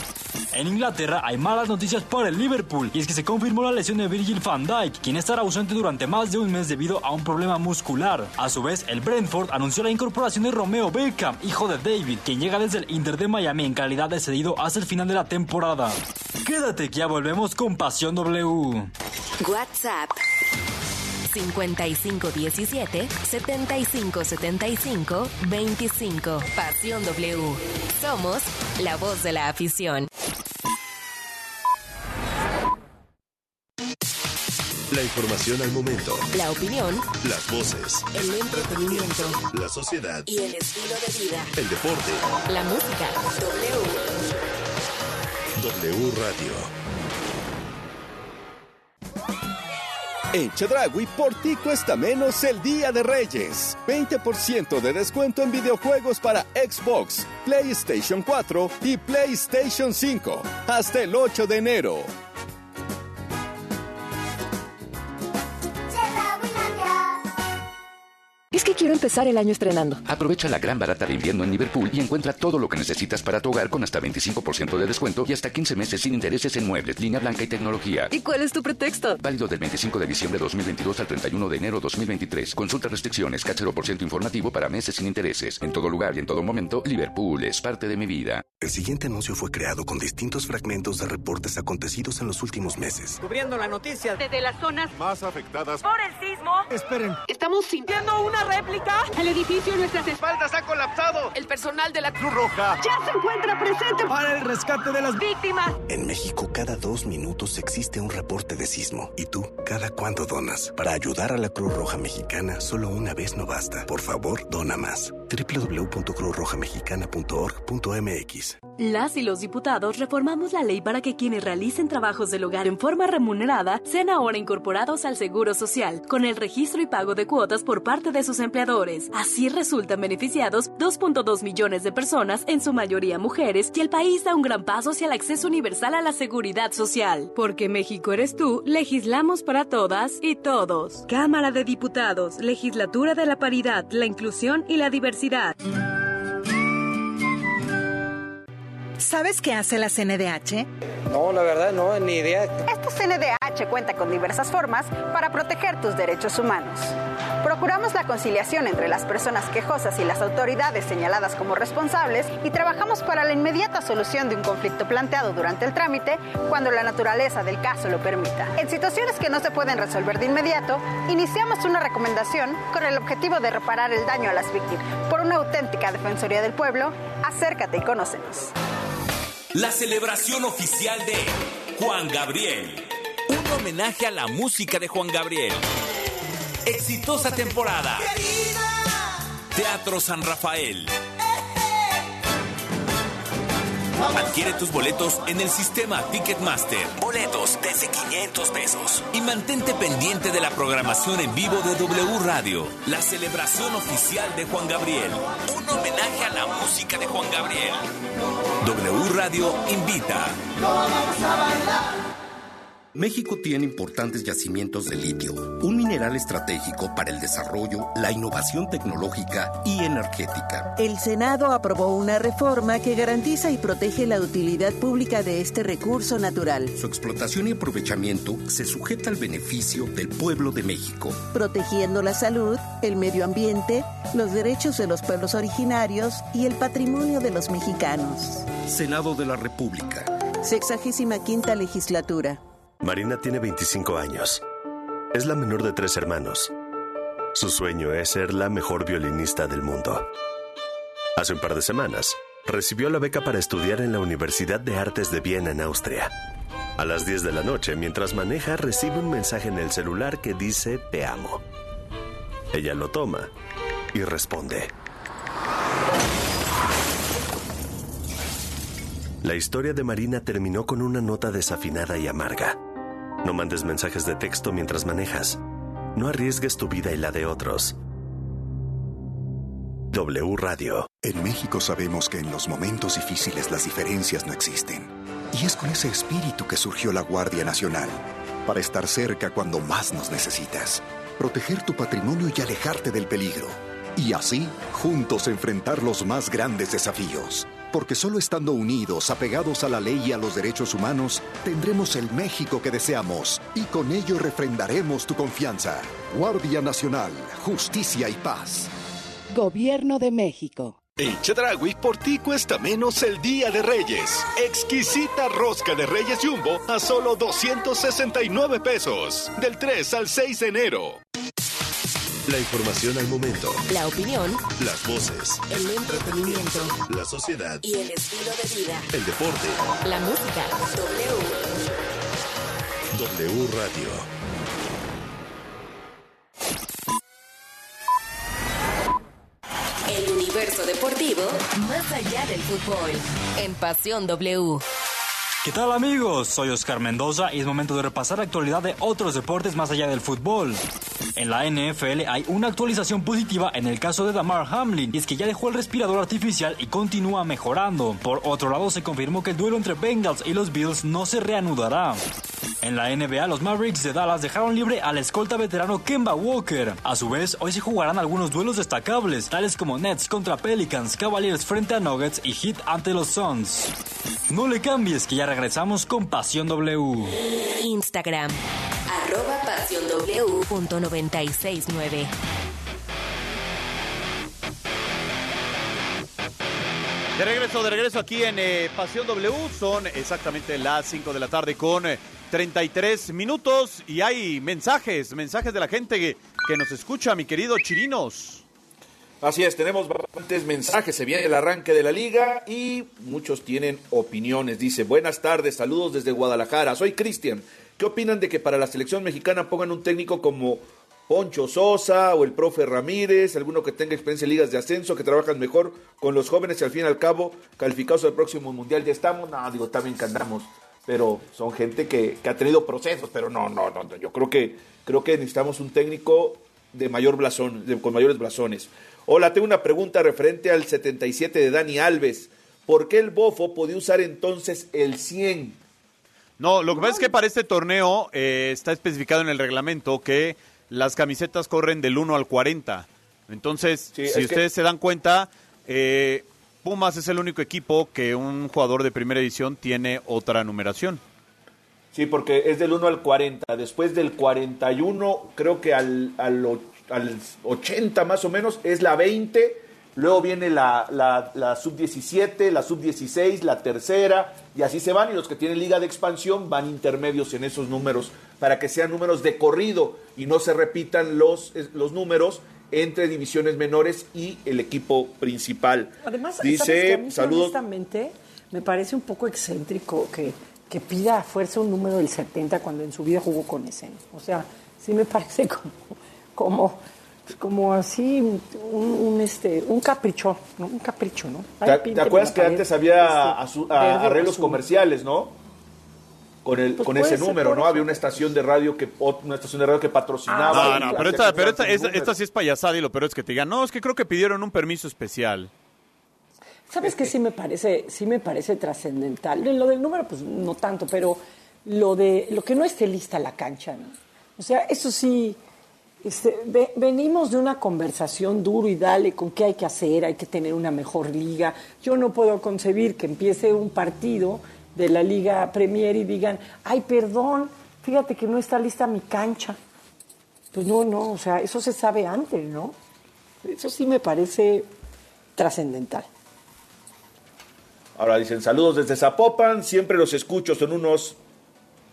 En Inglaterra hay malas noticias para el Liverpool y es que se confirmó la lesión de Virgil van Dijk, quien estará ausente durante más de un mes debido a un problema muscular. A su vez, el Brentford anunció la incorporación de Romeo Beckham, hijo de David, quien llega desde el Inter de Miami en calidad de cedido hasta el final de la temporada. Quédate que ya volvemos con Pasión W. WhatsApp 5517 7575 25. Pasión W. Somos la voz de la afición. La información al momento. La opinión. Las voces. El entretenimiento. La sociedad. Y el estilo de vida. El deporte. La música. W. W Radio. En Chedragui, por ti cuesta menos el Día de Reyes. 20% de descuento en videojuegos para Xbox, PlayStation 4 y PlayStation 5. Hasta el 8 de enero. Quiero empezar el año estrenando. Aprovecha la gran barata de invierno en Liverpool y encuentra todo lo que necesitas para tu hogar con hasta 25% de descuento y hasta 15 meses sin intereses en muebles, línea blanca y tecnología. ¿Y cuál es tu pretexto? Válido del 25 de diciembre de 2022 al 31 de enero 2023. Consulta restricciones, cachero por ciento informativo para meses sin intereses. En todo lugar y en todo momento, Liverpool es parte de mi vida. El siguiente anuncio fue creado con distintos fragmentos de reportes acontecidos en los últimos meses. Cubriendo la noticia desde las zonas más afectadas por el sismo. Esperen. Estamos sintiendo una réplica. El edificio a nuestras espaldas ha colapsado. El personal de la Cruz Roja ya se encuentra presente para el rescate de las víctimas. En México, cada dos minutos existe un reporte de sismo. ¿Y tú, cada cuándo donas? Para ayudar a la Cruz Roja Mexicana, solo una vez no basta. Por favor, dona más. www.cruzrojamexicana.org.mx Las y los diputados reformamos la ley para que quienes realicen trabajos del hogar en forma remunerada sean ahora incorporados al Seguro Social, con el registro y pago de cuotas por parte de sus Así resultan beneficiados 2.2 millones de personas, en su mayoría mujeres, y el país da un gran paso hacia el acceso universal a la seguridad social. Porque México eres tú, legislamos para todas y todos. Cámara de Diputados, Legislatura de la Paridad, la Inclusión y la Diversidad. ¿Sabes qué hace la CNDH? No, la verdad no, ni idea. Esta CNDH cuenta con diversas formas para proteger tus derechos humanos. Procuramos la conciliación entre las personas quejosas y las autoridades señaladas como responsables y trabajamos para la inmediata solución de un conflicto planteado durante el trámite cuando la naturaleza del caso lo permita. En situaciones que no se pueden resolver de inmediato, iniciamos una recomendación con el objetivo de reparar el daño a las víctimas. Por una auténtica Defensoría del Pueblo, acércate y conócenos. La celebración oficial de Juan Gabriel. Un homenaje a la música de Juan Gabriel. Exitosa temporada. Teatro San Rafael. Adquiere tus boletos en el sistema Ticketmaster. Boletos desde 500 pesos. Y mantente pendiente de la programación en vivo de W Radio. La celebración oficial de Juan Gabriel. Un homenaje a la música de Juan Gabriel. W Radio invita. México tiene importantes yacimientos de litio, un mineral estratégico para el desarrollo, la innovación tecnológica y energética. El Senado aprobó una reforma que garantiza y protege la utilidad pública de este recurso natural, Su explotación y aprovechamiento se sujeta al beneficio del pueblo de México. protegiendo la salud, el medio ambiente, los derechos de los pueblos originarios y el patrimonio de los mexicanos. Senado de la República. Sexagésima quinta legislatura. Marina tiene 25 años. Es la menor de tres hermanos. Su sueño es ser la mejor violinista del mundo. Hace un par de semanas, recibió la beca para estudiar en la Universidad de Artes de Viena en Austria. A las 10 de la noche, mientras maneja, recibe un mensaje en el celular que dice Te amo. Ella lo toma y responde. La historia de Marina terminó con una nota desafinada y amarga. No mandes mensajes de texto mientras manejas. No arriesgues tu vida y la de otros. W Radio. En México sabemos que en los momentos difíciles las diferencias no existen. Y es con ese espíritu que surgió la Guardia Nacional, para estar cerca cuando más nos necesitas, proteger tu patrimonio y alejarte del peligro. Y así, juntos enfrentar los más grandes desafíos. Porque solo estando unidos, apegados a la ley y a los derechos humanos, tendremos el México que deseamos y con ello refrendaremos tu confianza. Guardia Nacional, Justicia y Paz. Gobierno de México. En Chedragui, por ti cuesta menos el Día de Reyes. Exquisita rosca de Reyes Jumbo a solo 269 pesos. Del 3 al 6 de enero. La información al momento. La opinión, Las voces. el entretenimiento La sociedad. y el estilo de vida. El deporte. La música. W. W Radio. El universo deportivo más allá del fútbol. En Pasión W. ¿Qué tal amigos? Soy Oscar Mendoza y es momento de repasar la actualidad de otros deportes más allá del fútbol. En la NFL hay una actualización positiva en el caso de Damar Hamlin y es que ya dejó el respirador artificial y continúa mejorando. Por otro lado se confirmó que el duelo entre Bengals y los Bills no se reanudará. En la NBA, los Mavericks de Dallas dejaron libre al escolta veterano Kemba Walker. A su vez, hoy se jugarán algunos duelos destacables, tales como Nets contra Pelicans, Cavaliers frente a Nuggets y Heat ante los Suns. No le cambies, que ya regresamos con Pasión W. Instagram. Arroba Pasión W. Punto 969. De regreso, de regreso aquí en eh, Pasión W, son exactamente las 5 de la tarde con eh, 33 minutos y hay mensajes, mensajes de la gente que, que nos escucha, mi querido Chirinos. Así es, tenemos bastantes mensajes, se viene el arranque de la liga y muchos tienen opiniones. Dice, buenas tardes, saludos desde Guadalajara, soy Cristian. ¿Qué opinan de que para la selección mexicana pongan un técnico como Poncho Sosa o el profe Ramírez, alguno que tenga experiencia en ligas de ascenso, que trabajan mejor con los jóvenes y al fin y al cabo calificados al próximo mundial ya estamos. No, digo, también que andamos, pero son gente que, ha tenido procesos, pero no, no, no, yo creo que creo que necesitamos un técnico de mayor blasón, con mayores blasones. Hola, tengo una pregunta referente al 77 de Dani Alves. ¿Por qué el Bofo podía usar entonces el 100? No, lo que pasa es que para este torneo eh, está especificado en el reglamento que las camisetas corren del 1 al 40. Entonces, Sí, si que- ustedes se dan cuenta, eh, Pumas es el único equipo que un jugador de primera edición tiene otra numeración. Sí, porque es del 1 al 40. Después del 41, creo que al, al, och- al 80 más o menos, es la 20. Luego viene la, la, la sub-17, la sub-16, la tercera, y así se van. Y los que tienen liga de expansión van intermedios en esos números para que sean números de corrido y no se repitan los, los números entre divisiones menores y el equipo principal. Además, dice, a mí, saludos. honestamente, me parece un poco excéntrico que, que pida a fuerza un número del 70 cuando en su vida jugó con ese. O sea, sí me parece como, como, como así un, un, este, un capricho, ¿no? Un capricho, ¿no? Ay, ¿Te, acuerdas que antes había este, azu- a- verde arreglos azul? comerciales, no? Con, el, Pues con ese número, ¿no? Había una estación de radio que una estación de radio que patrocinaba. No, no, pero esta, pero esta, esta, esta sí es payasada y lo peor es que te digan, no, es que creo que pidieron un permiso especial. ¿Sabes qué sí me parece, sí me parece trascendental? Lo del número, pues no tanto, pero lo de lo que no esté lista la cancha, ¿no? O sea, eso sí, este, ve- venimos de una conversación duro y dale con qué hay que hacer, hay que tener una mejor liga. Yo no puedo concebir que empiece un partido de la Liga Premier y digan, ay, perdón, fíjate que no está lista mi cancha. Pues no, no, o sea, eso se sabe antes, ¿no? Eso sí me parece trascendental. Ahora dicen, saludos desde Zapopan, siempre los escucho, son unos,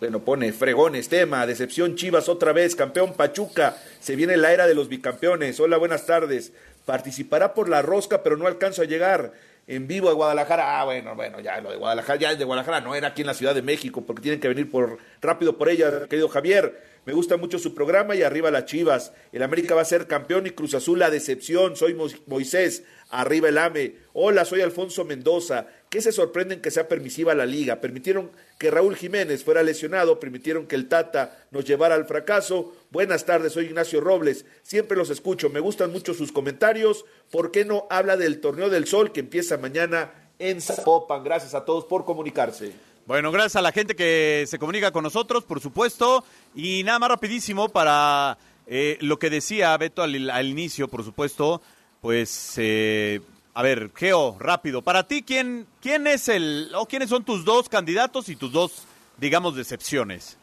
bueno, pone fregones, tema, decepción Chivas otra vez, campeón Pachuca, se viene la era de los bicampeones, hola, buenas tardes, participará por la rosca, pero no alcanzo a llegar en vivo a Guadalajara, ah, bueno, bueno, ya lo de Guadalajara, ya es de Guadalajara, no era aquí en la Ciudad de México, porque tienen que venir por rápido por ella, querido Javier, me gusta mucho su programa y arriba las Chivas. El América va a ser campeón y Cruz Azul la decepción. Soy Mo- Moisés, arriba el AME. Hola, soy Alfonso Mendoza. ¿Qué se sorprenden que sea permisiva la liga? Permitieron que Raúl Jiménez fuera lesionado, permitieron que el Tata nos llevara al fracaso. Buenas tardes, soy Ignacio Robles. Siempre los escucho, me gustan mucho sus comentarios. ¿Por qué no habla del Torneo del Sol que empieza mañana en Zapopan? Gracias a todos por comunicarse. Bueno, gracias a la gente que se comunica con nosotros, por supuesto. Y nada más rapidísimo para eh, lo que decía Beto al, al inicio, por supuesto. Pues, eh, a ver, Geo, rápido. Para ti, ¿quién, ¿quién es el, o quiénes son tus dos candidatos y tus dos, digamos, decepciones?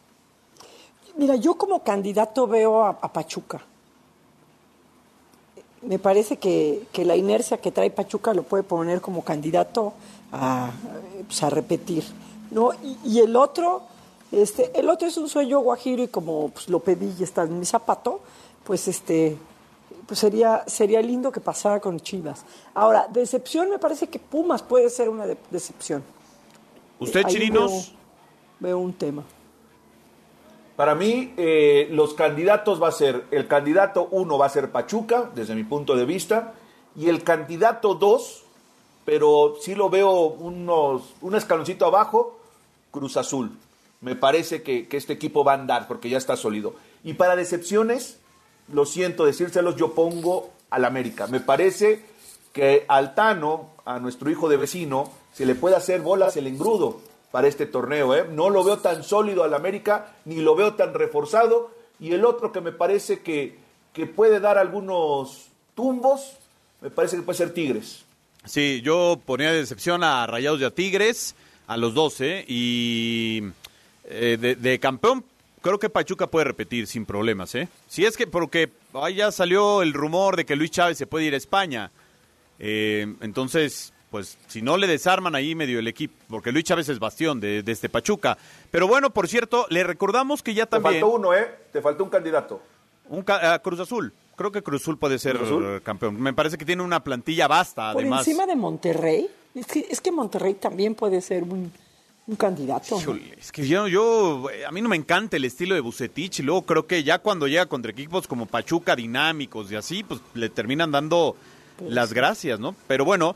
Mira, yo como candidato veo a, Pachuca. Me parece que, que la inercia que trae Pachuca lo puede poner como candidato a, pues, a repetir. ¿no? Y, y el otro, este, el otro es un sueño guajiro y como pues, lo pedí y está en mi zapato, pues este pues sería, sería lindo que pasara con Chivas. Ahora, decepción me parece que Pumas puede ser una de- decepción. ¿Usted, Ahí Chirinos? Veo, veo un tema. Para mí, eh, los candidatos va a ser, el candidato uno va a ser Pachuca, desde mi punto de vista, y el candidato dos, pero sí lo veo unos, un escaloncito abajo, Cruz Azul. Me parece que, que este equipo va a andar porque ya está sólido. Y para decepciones, lo siento decírselos, yo pongo al América. Me parece que al Tano, a nuestro hijo de vecino, se le puede hacer bolas el engrudo para este torneo. ¿eh? No lo veo tan sólido al América, ni lo veo tan reforzado. Y el otro que me parece que, que puede dar algunos tumbos, me parece que puede ser Tigres. Sí, yo ponía de decepción a Rayados y a Tigres, a los 12, y eh, de, de campeón creo que Pachuca puede repetir sin problemas, ¿eh? Si es que, porque ahí ya salió el rumor de que Luis Chávez se puede ir a España, Eh, entonces, pues si no le desarman ahí medio el equipo, porque Luis Chávez es bastión de, de este Pachuca. Pero bueno, por cierto, le recordamos que ya también... Te faltó uno, ¿eh? Te faltó un candidato. Un ca- ah, Cruz Azul. Creo que Cruz Azul puede ser campeón. Me parece que tiene una plantilla vasta, Por además. encima de Monterrey, es que, es que Monterrey también puede ser un, un candidato. es que yo, yo, a mí no me encanta el estilo de Bucetich y luego creo que ya cuando llega contra equipos como Pachuca, dinámicos y así, pues le terminan dando las gracias, ¿no? Pero bueno,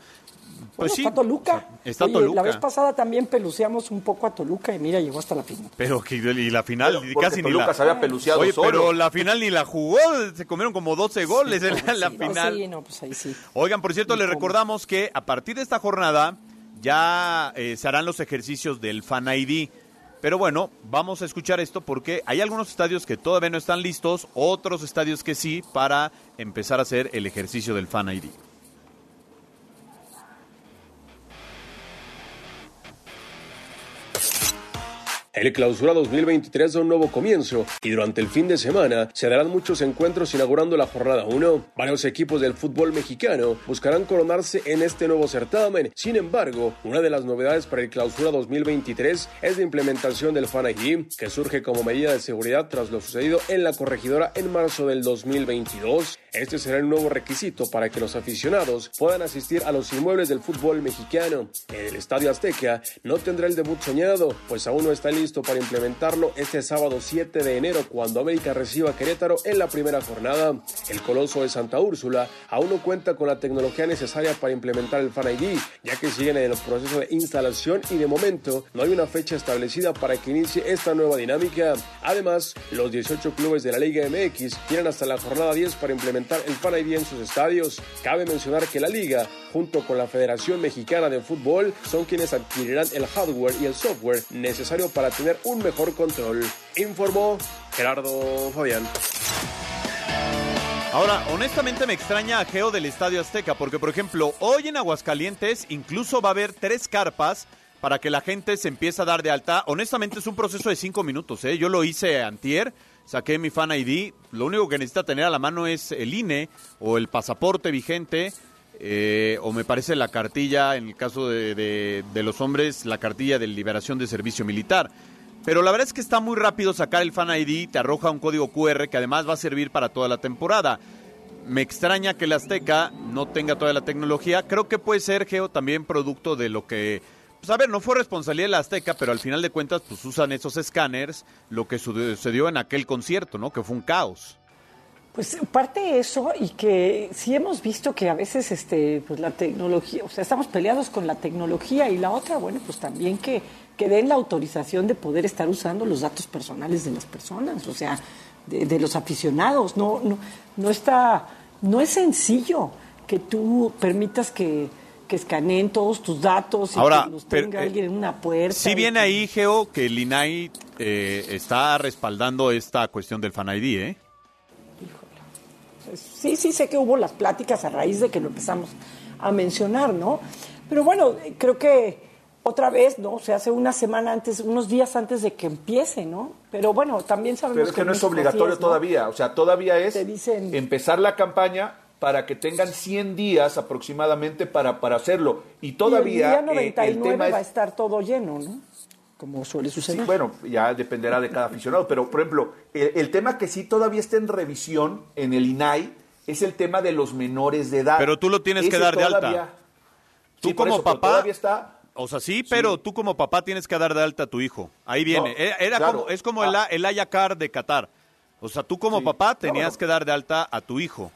pues Bueno, sí. está Toluca. Está Oye, Toluca. La vez pasada también peluceamos un poco a Toluca y mira, llegó hasta la final. Pero que y la final Pero casi ni Toluca la se había peluceado Oye, solo. pero la final ni la jugó, se comieron como 12 goles en la, final. Sí, no, pues ahí sí. Oigan, por cierto, les recordamos que a partir de esta jornada ya eh, se harán los ejercicios del Fan ID. Pero bueno, vamos a escuchar esto porque hay algunos estadios que todavía no están listos, otros estadios que sí, para empezar a hacer el ejercicio del Fan ID. El Clausura 2023 da un nuevo comienzo y durante el fin de semana se darán muchos encuentros inaugurando la jornada 1. Varios equipos del fútbol mexicano buscarán coronarse en este nuevo certamen. Sin embargo, una de las novedades para el Clausura 2023 es la implementación del Fan ID, que surge como medida de seguridad tras lo sucedido en la corregidora en marzo del 2022. Este será el nuevo requisito para que los aficionados puedan asistir a los inmuebles del fútbol mexicano. En el Estadio Azteca no tendrá el debut soñado, pues aún no está listo para implementarlo este sábado 7 de enero cuando América reciba a Querétaro en la primera jornada. El Coloso de Santa Úrsula aún no cuenta con la tecnología necesaria para implementar el Fan ID, ya que siguen en el proceso de instalación y de momento no hay una fecha establecida para que inicie esta nueva dinámica. Además, los 18 clubes de la Liga MX tienen hasta la jornada 10 para implementar el Fan ID en sus estadios. Cabe mencionar que la liga, junto con la Federación Mexicana de Fútbol, son quienes adquirirán el hardware y el software necesario para tener un mejor control. Informó Gerardo Fabián. Ahora, honestamente me extraña a Geo del Estadio Azteca, porque por ejemplo, hoy en Aguascalientes incluso va a haber tres carpas para que la gente se empiece a dar de alta. Honestamente es un proceso de cinco minutos, ¿eh? Yo lo hice antier, saqué mi Fan ID, lo único que necesita tener a la mano es el INE o el pasaporte vigente, eh, o me parece la cartilla, en el caso de, de- de los hombres, la cartilla de liberación de servicio militar. Pero la verdad es que está muy rápido sacar el Fan ID, te arroja un código QR que además va a servir para toda la temporada. Me extraña que el Azteca no tenga toda la tecnología. Creo que puede ser, Geo, también producto de lo que... Pues a ver, no fue responsabilidad de la Azteca, pero al final de cuentas pues usan esos escáneres, lo que sucedió en aquel concierto, ¿no? Que fue un caos. Pues parte eso y que sí hemos visto que a veces este pues la tecnología, o sea, estamos peleados con la tecnología y la otra, bueno, pues también que, que den la autorización de poder estar usando los datos personales de las personas, o sea, de, de los aficionados. No, no, no está, no es sencillo que tú permitas que, que escaneen todos tus datos y Ahora, que los tenga eh, alguien en una puerta. Sí viene que- ahí, Geo, que el INAI eh, está respaldando esta cuestión del Fan ID, ¿eh? Sí, sí, sé que hubo las pláticas a raíz de que lo empezamos a mencionar, ¿no? Pero bueno, creo que otra vez, ¿no? Se hace una semana antes, unos días antes de que empiece, ¿no? Pero bueno, también sabemos Pero es que no es obligatorio es, ¿no? todavía. O sea, todavía es Te dicen- empezar la campaña para que tengan 100 días aproximadamente para, para hacerlo. Y Y el todavía día eh, 99 el tema va a es... estar todo lleno, ¿no? Como suele Sí, suceder. bueno, ya dependerá de cada aficionado. Pero, por ejemplo, el, el tema que sí todavía está en revisión en el INAI es el tema de los menores de edad. Pero tú lo tienes que dar de alta. todavía- Tú Sí, como eso, papá- Todavía está... O sea, sí, pero tú como papá tienes que dar de alta a tu hijo. Ahí viene. No, Era, era claro. como, es como el, A- el Ayacar de Qatar. O sea, tú como papá tenías bueno. que dar de alta a tu hijo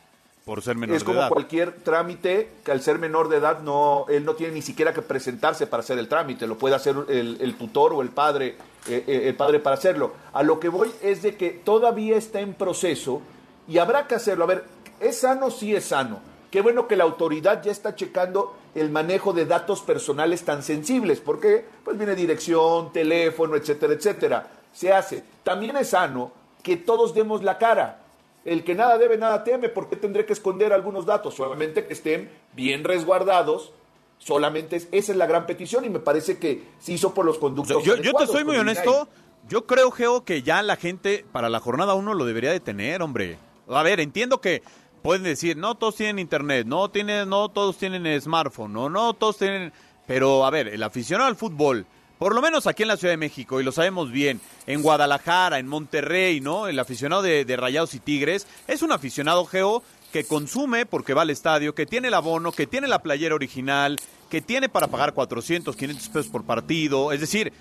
por ser menor es de como edad. cualquier trámite que al ser menor de edad no él no tiene ni siquiera que presentarse para hacer el trámite lo puede hacer el, el tutor o el padre eh, eh, el padre para hacerlo. A lo que voy es de que todavía está en proceso y habrá que hacerlo. A ver es sano sí es sano. Qué bueno que la autoridad ya está checando el manejo de datos personales tan sensibles porque pues viene dirección teléfono etcétera etcétera. Se hace. También es sano que todos demos la cara el que nada debe, nada teme. ¿Por qué tendré que esconder algunos datos? Solamente que estén bien resguardados. Solamente es- esa es la gran petición y me parece que se hizo por los conductos. Yo, yo te soy muy honesto. Yo creo, Geo, que ya la gente para la jornada uno lo debería de tener, hombre. A ver, entiendo que pueden decir, no todos tienen internet, no, tienen, no todos tienen smartphone, no, no todos tienen... Pero, a ver, el aficionado al fútbol, por lo menos aquí en la Ciudad de México, y lo sabemos bien, en Guadalajara, en Monterrey, ¿no? El aficionado de, Rayados y Tigres es un aficionado, Geo, que consume porque va al estadio, que tiene el abono, que tiene la playera original, que tiene para pagar 400, 500 pesos por partido, es decir,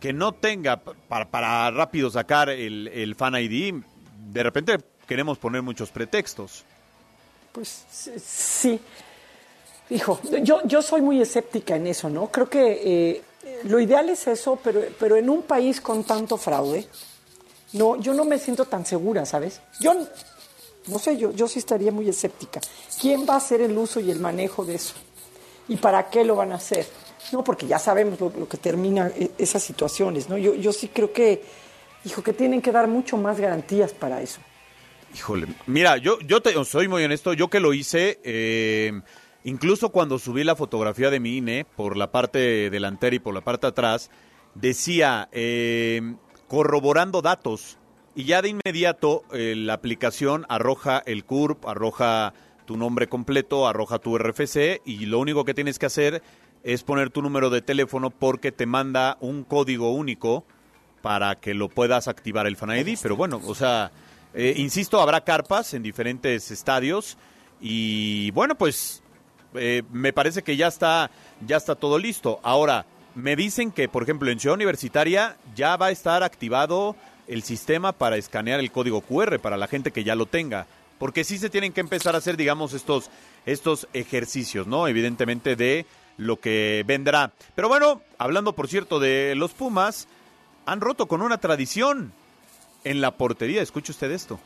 que no tenga para, para rápido sacar el, el Fan ID, de repente queremos poner muchos pretextos. Pues sí. Hijo, yo, yo soy muy escéptica en eso, ¿no? Creo que eh, lo ideal es eso, pero, pero en un país con tanto fraude, no, yo no me siento tan segura, ¿sabes? Yo, no sé, yo, yo sí estaría muy escéptica. ¿Quién va a hacer el uso y el manejo de eso? ¿Y para qué lo van a hacer? No, porque ya sabemos lo, que termina e- esas situaciones, ¿no? Yo, yo sí creo que, hijo, que tienen que dar mucho más garantías para eso. Híjole, mira, yo, yo te, soy muy honesto, yo que lo hice, eh, incluso cuando subí la fotografía de mi INE por la parte delantera y por la parte atrás, decía eh, corroborando datos. Y ya de inmediato eh, la aplicación arroja el CURP, arroja tu nombre completo, arroja tu RFC y lo único que tienes que hacer es poner tu número de teléfono porque te manda un código único para que lo puedas activar el Fan ID, pero bueno, o sea, eh, insisto, habrá carpas en diferentes estadios y bueno, pues eh, me parece que ya está, ya está todo listo. Ahora, me dicen que, por ejemplo, en Ciudad Universitaria ya va a estar activado el sistema para escanear el código QR para la gente que ya lo tenga. Porque sí se tienen que empezar a hacer, digamos, estos, estos ejercicios, ¿no? Evidentemente de lo que vendrá. Pero bueno, hablando, por cierto, de los Pumas, han roto con una tradición en la portería. Escuche usted esto.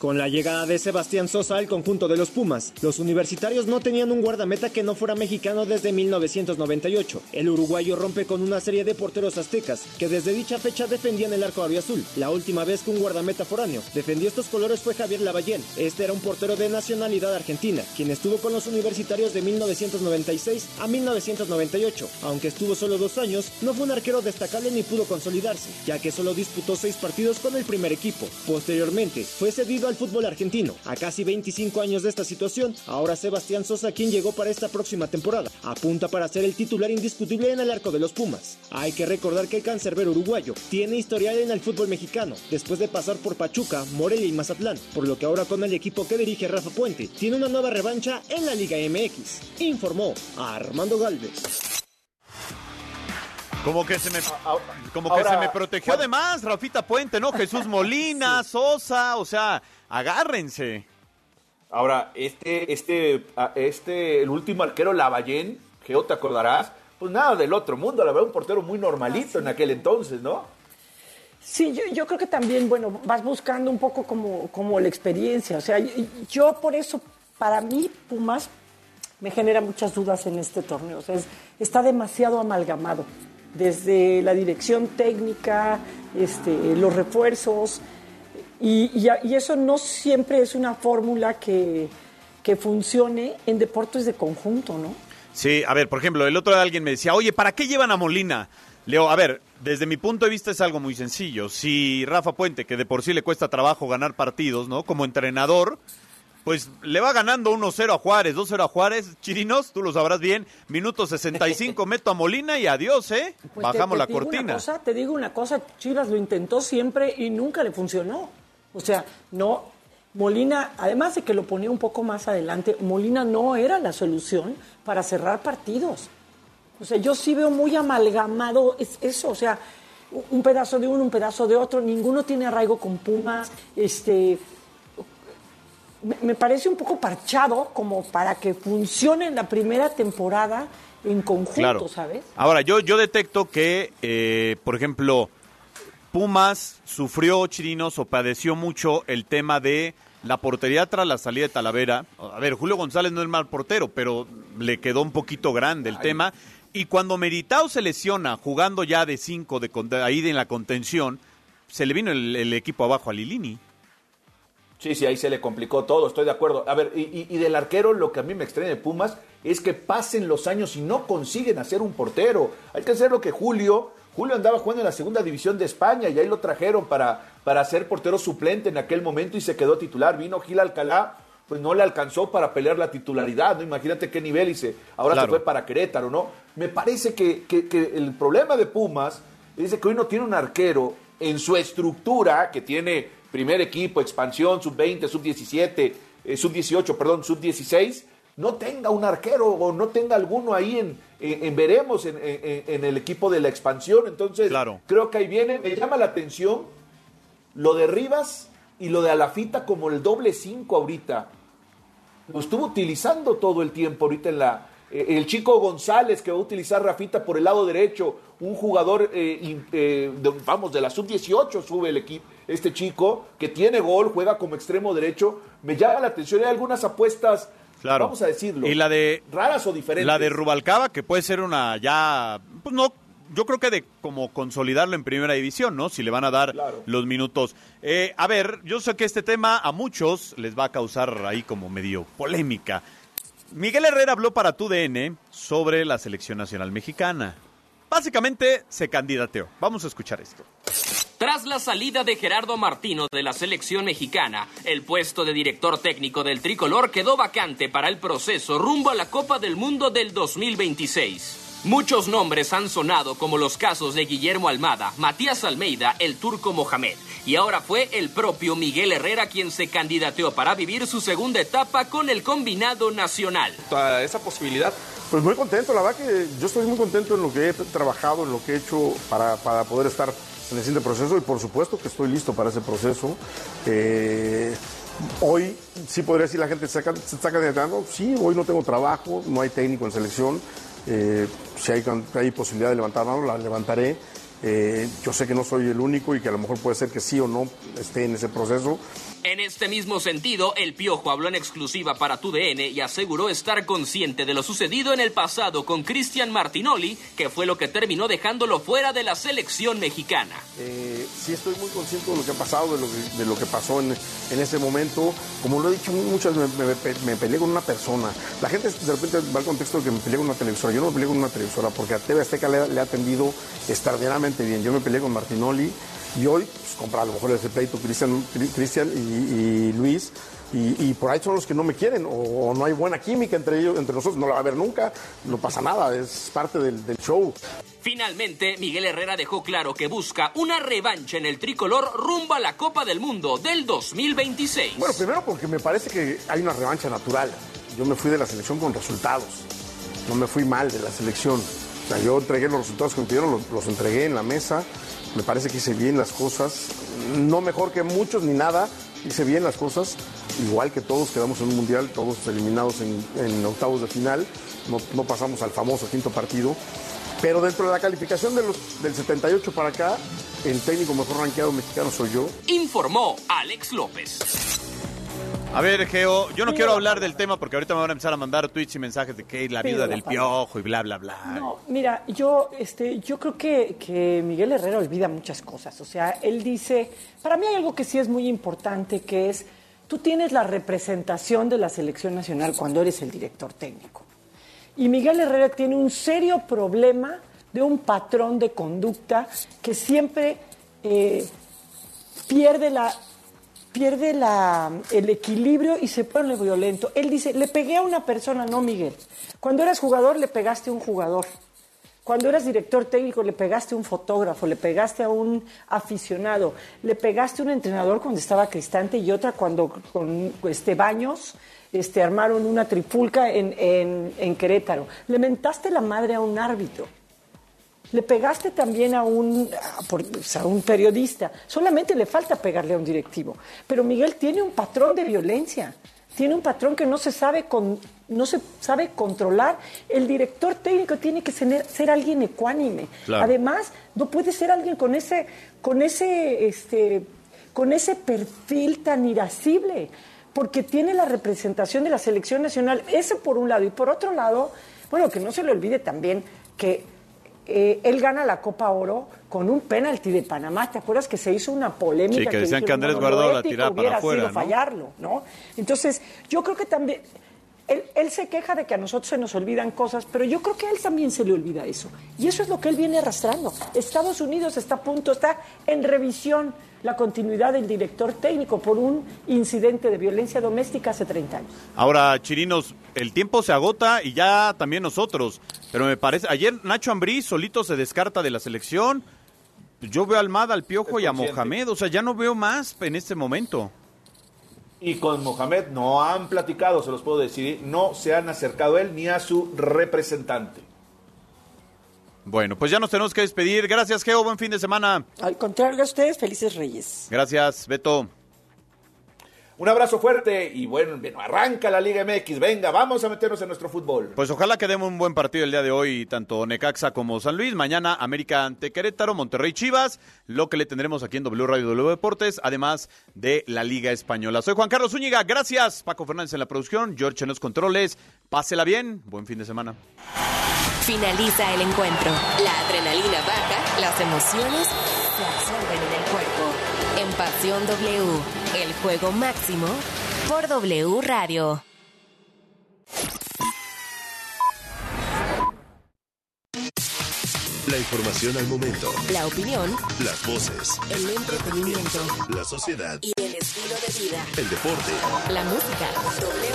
Con la llegada de Sebastián Sosa al conjunto de los Pumas, los universitarios no tenían un guardameta que no fuera mexicano desde 1998. El uruguayo rompe con una serie de porteros aztecas que desde dicha fecha defendían el arco azul. La última vez que un guardameta foráneo defendió estos colores fue Javier Lavallén. Este era un portero de nacionalidad argentina, quien estuvo con los universitarios de 1996 a 1998. Aunque estuvo solo dos años, no fue un arquero destacable ni pudo consolidarse, ya que solo disputó seis partidos con el primer equipo. Posteriormente, fue cedido al fútbol argentino. A casi 25 años de esta situación, ahora Sebastián Sosa, quien llegó para esta próxima temporada, apunta para ser el titular indiscutible en el arco de los Pumas. Hay que recordar que el cancerbero uruguayo tiene historial en el fútbol mexicano, después de pasar por Pachuca, Morelia y Mazatlán, por lo que ahora con el equipo que dirige Rafa Puente, tiene una nueva revancha en la Liga MX. Informó Armando Galvez. Como que se me, como que ahora, se me protegió de más, Rafita Puente, ¿no? Jesús Molina, *laughs* Sosa, o sea, agárrense. Ahora, este, este, a- este, el último arquero Lavallén, Geo, ¿te acordarás? Pues nada del otro mundo, la verdad, un portero muy normalito en aquel entonces, ¿no? Sí, yo, yo creo que también, bueno, vas buscando un poco como, como la experiencia. O sea, yo, yo por eso, para mí, Pumas me genera muchas dudas en este torneo. O sea, es- está demasiado amalgamado. Desde la dirección técnica, este, los refuerzos. Y, y y eso no siempre es una fórmula que, que funcione en deportes de conjunto, ¿no? Sí, a ver, por ejemplo, el otro día alguien me decía, oye, ¿para qué llevan a Molina? Leo, a ver, desde mi punto de vista es algo muy sencillo. Si Rafa Puente, que de por sí le cuesta trabajo ganar partidos, ¿no? Como entrenador, pues le va ganando 1-0 a Juárez, 2-0 a Juárez. Chirinos, tú lo sabrás bien. Minuto 65, *laughs* meto a Molina y adiós, ¿eh? Pues te- Bajamos te la digo una cortina. cosa, te digo una cosa, Chivas lo intentó siempre y nunca le funcionó. O sea, no, Molina, además de que lo ponía un poco más adelante, Molina no era la solución para cerrar partidos. O sea, yo sí veo muy amalgamado es- eso, o sea, un pedazo de uno, un pedazo de otro, ninguno tiene arraigo con Pumas, este, me, me parece un poco parchado como para que funcione en la primera temporada en conjunto, Claro. ¿sabes? Ahora, yo, yo detecto que, eh, por ejemplo, Pumas sufrió, Chirinos, o padeció mucho el tema de la portería tras la salida de Talavera. A ver, Julio González no es mal portero, pero le quedó un poquito grande el tema. Y cuando Meritao se lesiona jugando ya de cinco de, ahí en la contención, se le vino el, el equipo abajo a Lilini. Sí, sí, ahí se le complicó todo, estoy de acuerdo. A ver, y, y- y del arquero lo que a mí me extraña de Pumas es que pasen los años y no consiguen hacer un portero. Hay que hacer lo que Julio, Julio andaba jugando en la segunda división de España y ahí lo trajeron para, para ser portero suplente en aquel momento y se quedó titular. Vino Gil Alcalá, pues no le alcanzó para pelear la titularidad, ¿no? Imagínate qué nivel y se, ahora Claro. se fue para Querétaro, ¿no? Me parece que, que- que el problema de Pumas es que hoy no tiene un arquero en su estructura, que tiene primer equipo, expansión, sub-20, sub-17, eh, sub-18, perdón, sub-16, no tenga un arquero o no tenga alguno ahí en, en, veremos en, en, el equipo de la expansión. Entonces, creo que ahí viene. Me llama la atención lo de Rivas y lo de Alafita como el doble cinco ahorita. Lo estuvo utilizando todo el tiempo ahorita en la, eh, el chico González que va a utilizar Rafita por el lado derecho, un jugador, eh, eh, vamos, de la sub-18 sube el equipo, este chico que tiene gol, juega como extremo derecho, me llama la atención, hay algunas apuestas, vamos a decirlo, y la de, raras o diferentes. La de Rubalcaba, que puede ser una ya, pues no, yo creo que de como consolidarlo en primera división, ¿no? Si le van a dar los minutos. a ver, yo sé que este tema a muchos les va a causar ahí como medio polémica. Miguel Herrera habló para tu DN sobre la selección nacional mexicana. Básicamente se candidateó. Vamos a escuchar esto. Tras la salida de Gerardo Martino de la selección mexicana, el puesto de director técnico del tricolor quedó vacante para el proceso rumbo a la Copa del Mundo del 2026. Muchos nombres han sonado como los casos de Guillermo Almada, Matías Almeida, el turco Mohamed. Y ahora fue el propio Miguel Herrera quien se candidateó para vivir su segunda etapa con el combinado nacional. Toda esa posibilidad. Pues muy contento, la verdad que yo estoy muy contento en lo que he trabajado, en lo que he hecho para, poder estar en el siguiente proceso y por supuesto que estoy listo para ese proceso. Eh, hoy sí podría decir la gente se está, candidatando, sí, hoy no tengo trabajo, no hay técnico en selección. Eh, si hay, hay, posibilidad de levantar mano, la levantaré. Eh, yo sé que no soy el único y que a lo mejor puede ser que sí o no esté en ese proceso. En este mismo sentido, el Piojo habló en exclusiva para TUDN y aseguró estar consciente de lo sucedido en el pasado con Cristian Martinoli, que fue lo que terminó dejándolo fuera de la selección mexicana. Eh, sí estoy muy consciente de lo que ha pasado, de lo que, pasó en, ese momento. Como lo he dicho muchas veces, me, peleé con una persona. La gente de repente va al contexto de que me peleé con una televisora. Yo no me peleé con una televisora porque a TV Azteca le, le ha atendido extraordinariamente bien. Yo me peleé con Martinoli y hoy, pues, a lo mejor ese pleito Cristian, Cristian y, Luis, y, por ahí son los que no me quieren, o, no hay buena química entre ellos, entre nosotros, no la va a haber nunca, no pasa nada, es parte del, show. Finalmente, Miguel Herrera dejó claro que busca una revancha en el tricolor rumbo a la Copa del Mundo del 2026. Bueno, primero porque me parece que hay una revancha natural. Yo me fui de la selección con resultados, no me fui mal de la selección. Yo entregué los resultados que me pidieron, los entregué en la mesa. Me parece que hice bien las cosas, no mejor que muchos ni nada, hice bien las cosas, igual que todos quedamos en un mundial, todos eliminados en, octavos de final, no, pasamos al famoso quinto partido, pero dentro de la calificación del 78 para acá, el técnico mejor rankeado mexicano soy yo. Informó Alex López. A ver, Geo, yo no quiero hablar del tema porque ahorita me van a empezar a mandar tweets y mensajes de que la vida del piojo y bla, bla, bla. No, mira, yo, este, yo creo que, que Miguel Herrera olvida muchas cosas. O sea, él dice, para mí hay algo que sí es muy importante, que es, tú tienes la representación de la selección nacional cuando eres el director técnico. Y Miguel Herrera tiene un serio problema de un patrón de conducta que siempre eh, pierde la pierde la, el equilibrio y se pone violento. Él dice, le pegué a una persona, no Miguel. Cuando eras jugador le pegaste a un jugador. Cuando eras director técnico le pegaste a un fotógrafo, le pegaste a un aficionado, le pegaste a un entrenador cuando estaba Cristante y otra cuando con este, Baños este, armaron una tripulca en, en, en Querétaro. Le mentaste la madre a un árbitro. Le pegaste también a un, a un periodista. Solamente le falta pegarle a un directivo. Pero Miguel tiene un patrón de violencia. Tiene un patrón que no se sabe, con, no se sabe controlar. El director técnico tiene que ser, ser alguien ecuánime. Además, no puede ser alguien con ese, con ese, este, con ese perfil tan irascible, porque tiene la representación de la selección nacional. Ese por un lado. Y por otro lado, bueno, que no se le olvide también que eh, él gana la Copa Oro con un penalti de Panamá. ¿Te acuerdas que se hizo una polémica? Sí, que, decían que Andrés Guardado la tiraba para afuera. Sido fallarlo, ¿no? Entonces, yo creo que también. Él, él, se queja de que a nosotros se nos olvidan cosas, pero yo creo que a él también se le olvida eso. Y eso es lo que él viene arrastrando. Estados Unidos está a punto, está en revisión la continuidad del director técnico por un incidente de violencia doméstica hace 30 años. Ahora, Chirinos, el tiempo se agota y ya también nosotros. Pero me parece, ayer Nacho Ambrí solito se descarta de la selección. Yo veo a Almada, al Piojo y a Mohamed. O sea, ya no veo más en este momento. Y con Mohamed no han platicado, se los puedo decir, no se han acercado a él ni a su representante. Bueno, pues ya nos tenemos que despedir. Gracias, Geo. Buen fin de semana. Al contrario a ustedes, felices reyes. Gracias, Beto. Un abrazo fuerte y bueno, bueno, arranca la Liga MX. Venga, vamos a meternos en nuestro fútbol. Pues ojalá que demos un buen partido el día de hoy, tanto Necaxa como San Luis. Mañana América ante Querétaro, Monterrey Chivas, lo que le tendremos aquí en W Radio W Deportes, además de la Liga Española. Soy Juan Carlos Zúñiga, gracias. Paco Fernández en la producción, George en los controles. Pásela bien, buen fin de semana. Finaliza el encuentro. La adrenalina baja, las emociones se absorben en el cuerpo. En Pasión W, el juego máximo por W Radio. La información al momento. La opinión, Las voces. el entretenimiento La sociedad. y el estilo de vida. El deporte. La música. W.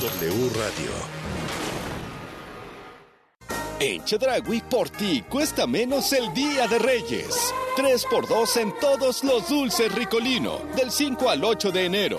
W Radio. En Chedragui, por ti cuesta menos el Día de Reyes. 3x2 en todos los dulces Ricolino, del 5 al 8 de enero.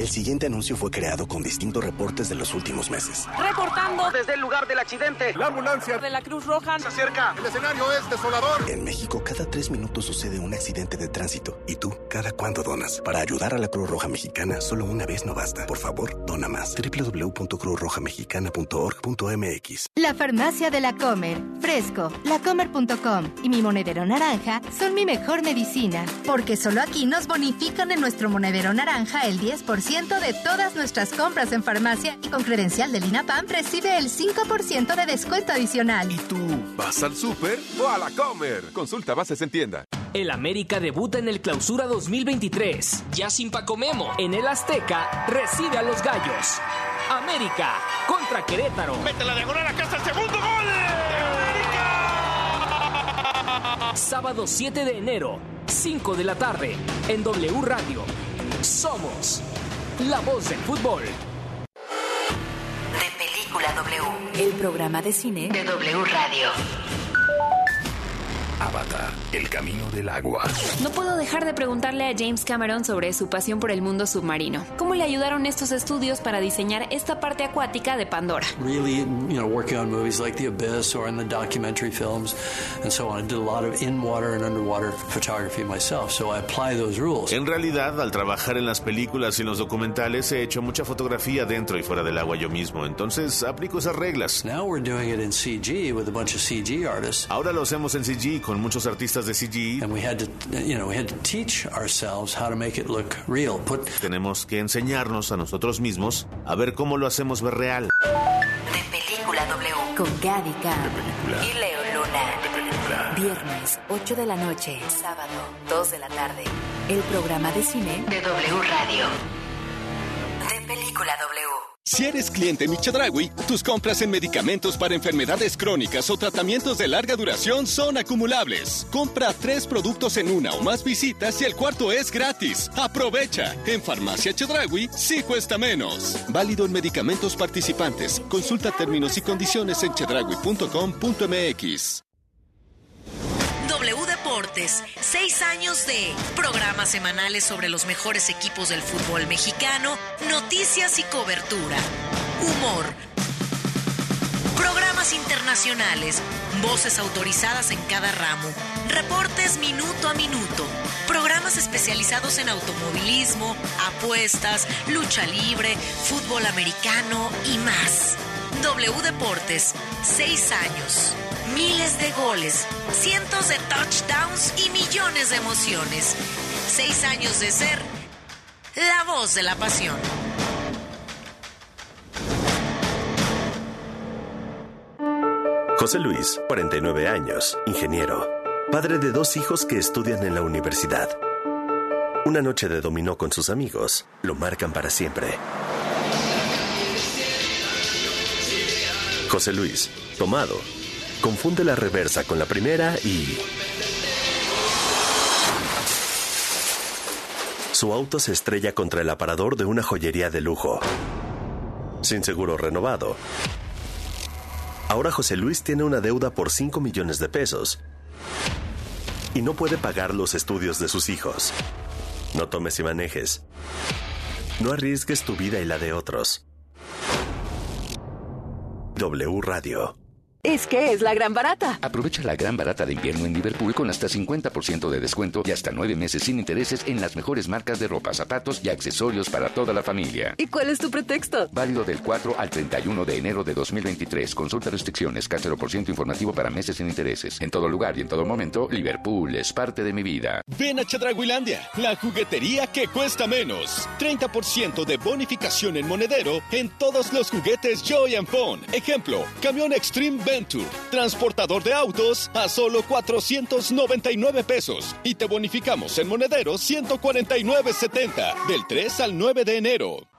El siguiente anuncio fue creado con distintos reportes de los últimos meses. Reportando desde el lugar del accidente. La ambulancia de la Cruz Roja se acerca. El escenario es desolador. En México, cada tres minutos sucede un accidente de tránsito. ¿Y tú, cada cuándo donas? Para ayudar a la Cruz Roja Mexicana, solo una vez no basta. Por favor, dona más. www.cruzrojamexicana.org.mx La farmacia de la Comer, Fresco, lacomer.com y mi monedero naranja son mi mejor medicina, porque solo aquí nos bonifican en nuestro monedero naranja el 10% de todas nuestras compras en farmacia y con credencial del INAPAM recibe el 5% de descuento adicional. ¿Tú vas al súper o a la comer? Consulta bases en tienda. El América debuta en el Clausura 2023. Ya sin Paco Memo, en el Azteca recibe a los Gallos. América contra Querétaro. Mete la diagonal acá hasta el segundo gol. Sábado 7 de enero, 5 de la tarde, en W Radio. Somos la voz del fútbol. De Película W. El programa de cine de W Radio. Avatar, el camino del agua. No puedo dejar de preguntarle a James Cameron sobre su pasión por el mundo submarino. ¿Cómo le ayudaron estos estudios para diseñar esta parte acuática de Pandora? really, you know, working on movies like The Abyss or in the documentary films and so on. I did a lot of in-water and underwater photography myself, so I apply those rules. En realidad, al trabajar en las películas y en los documentales, he hecho mucha fotografía dentro y fuera del agua yo mismo. Entonces, aplico esas reglas. Now we're doing it in CG with a bunch of CG artists. Ahora lo hacemos en CG con muchos artistas de CG. And we had to, you know, we had to teach ourselves how to make it look real. Put Tenemos que enseñarnos a nosotros mismos a ver cómo lo hacemos ver real. De Película W. Con Gaby Cam y Leo Luna. Viernes, 8 de la noche. Sábado, 2 de la tarde. El programa de cine de W Radio. De Película W. Si eres cliente Michedragui, tus compras en medicamentos para enfermedades crónicas o tratamientos de larga duración son acumulables. Compra tres productos en una o más visitas y el cuarto es gratis. Aprovecha. En Farmacia Chedragui sí cuesta menos. Válido en medicamentos participantes. Consulta términos y condiciones en chedragui.com.mx. W Deportes, seis años de programas semanales sobre los mejores equipos del fútbol mexicano, noticias y cobertura, humor, programas internacionales, voces autorizadas en cada ramo, reportes minuto a minuto, programas especializados en automovilismo, apuestas, lucha libre, fútbol americano y más. W Deportes, seis años, miles de goles, cientos de touchdowns y millones de emociones. Seis años de ser la voz de la pasión. José Luis, 49 años, ingeniero, padre de dos hijos que estudian en la universidad. Una noche de dominó con sus amigos lo marcan para siempre. José Luis, tomado, confunde la reversa con la primera y... Su auto se estrella contra el aparador de una joyería de lujo. Sin seguro renovado, Ahora José Luis tiene una deuda por 5 millones de pesos y no puede pagar los estudios de sus hijos. No tomes y manejes. No arriesgues tu vida y la de otros. W Radio. Es que es la gran barata. Aprovecha la gran barata de invierno en Liverpool con hasta 50% de descuento y hasta nueve meses sin intereses en las mejores marcas de ropa, zapatos y accesorios para toda la familia. ¿Y cuál es tu pretexto? Válido del 4 al 31 de enero de 2023. Consulta restricciones, ciento informativo para meses sin intereses. En todo lugar y en todo momento, Liverpool es parte de mi vida. Ven a Chedraguilandia, la juguetería que cuesta menos. 30% de bonificación en monedero en todos los juguetes Joy and Phone. Ejemplo, camión Extreme Venture, transportador de autos a solo 499 pesos y te bonificamos en monedero 149.70 del 3 al 9 de enero.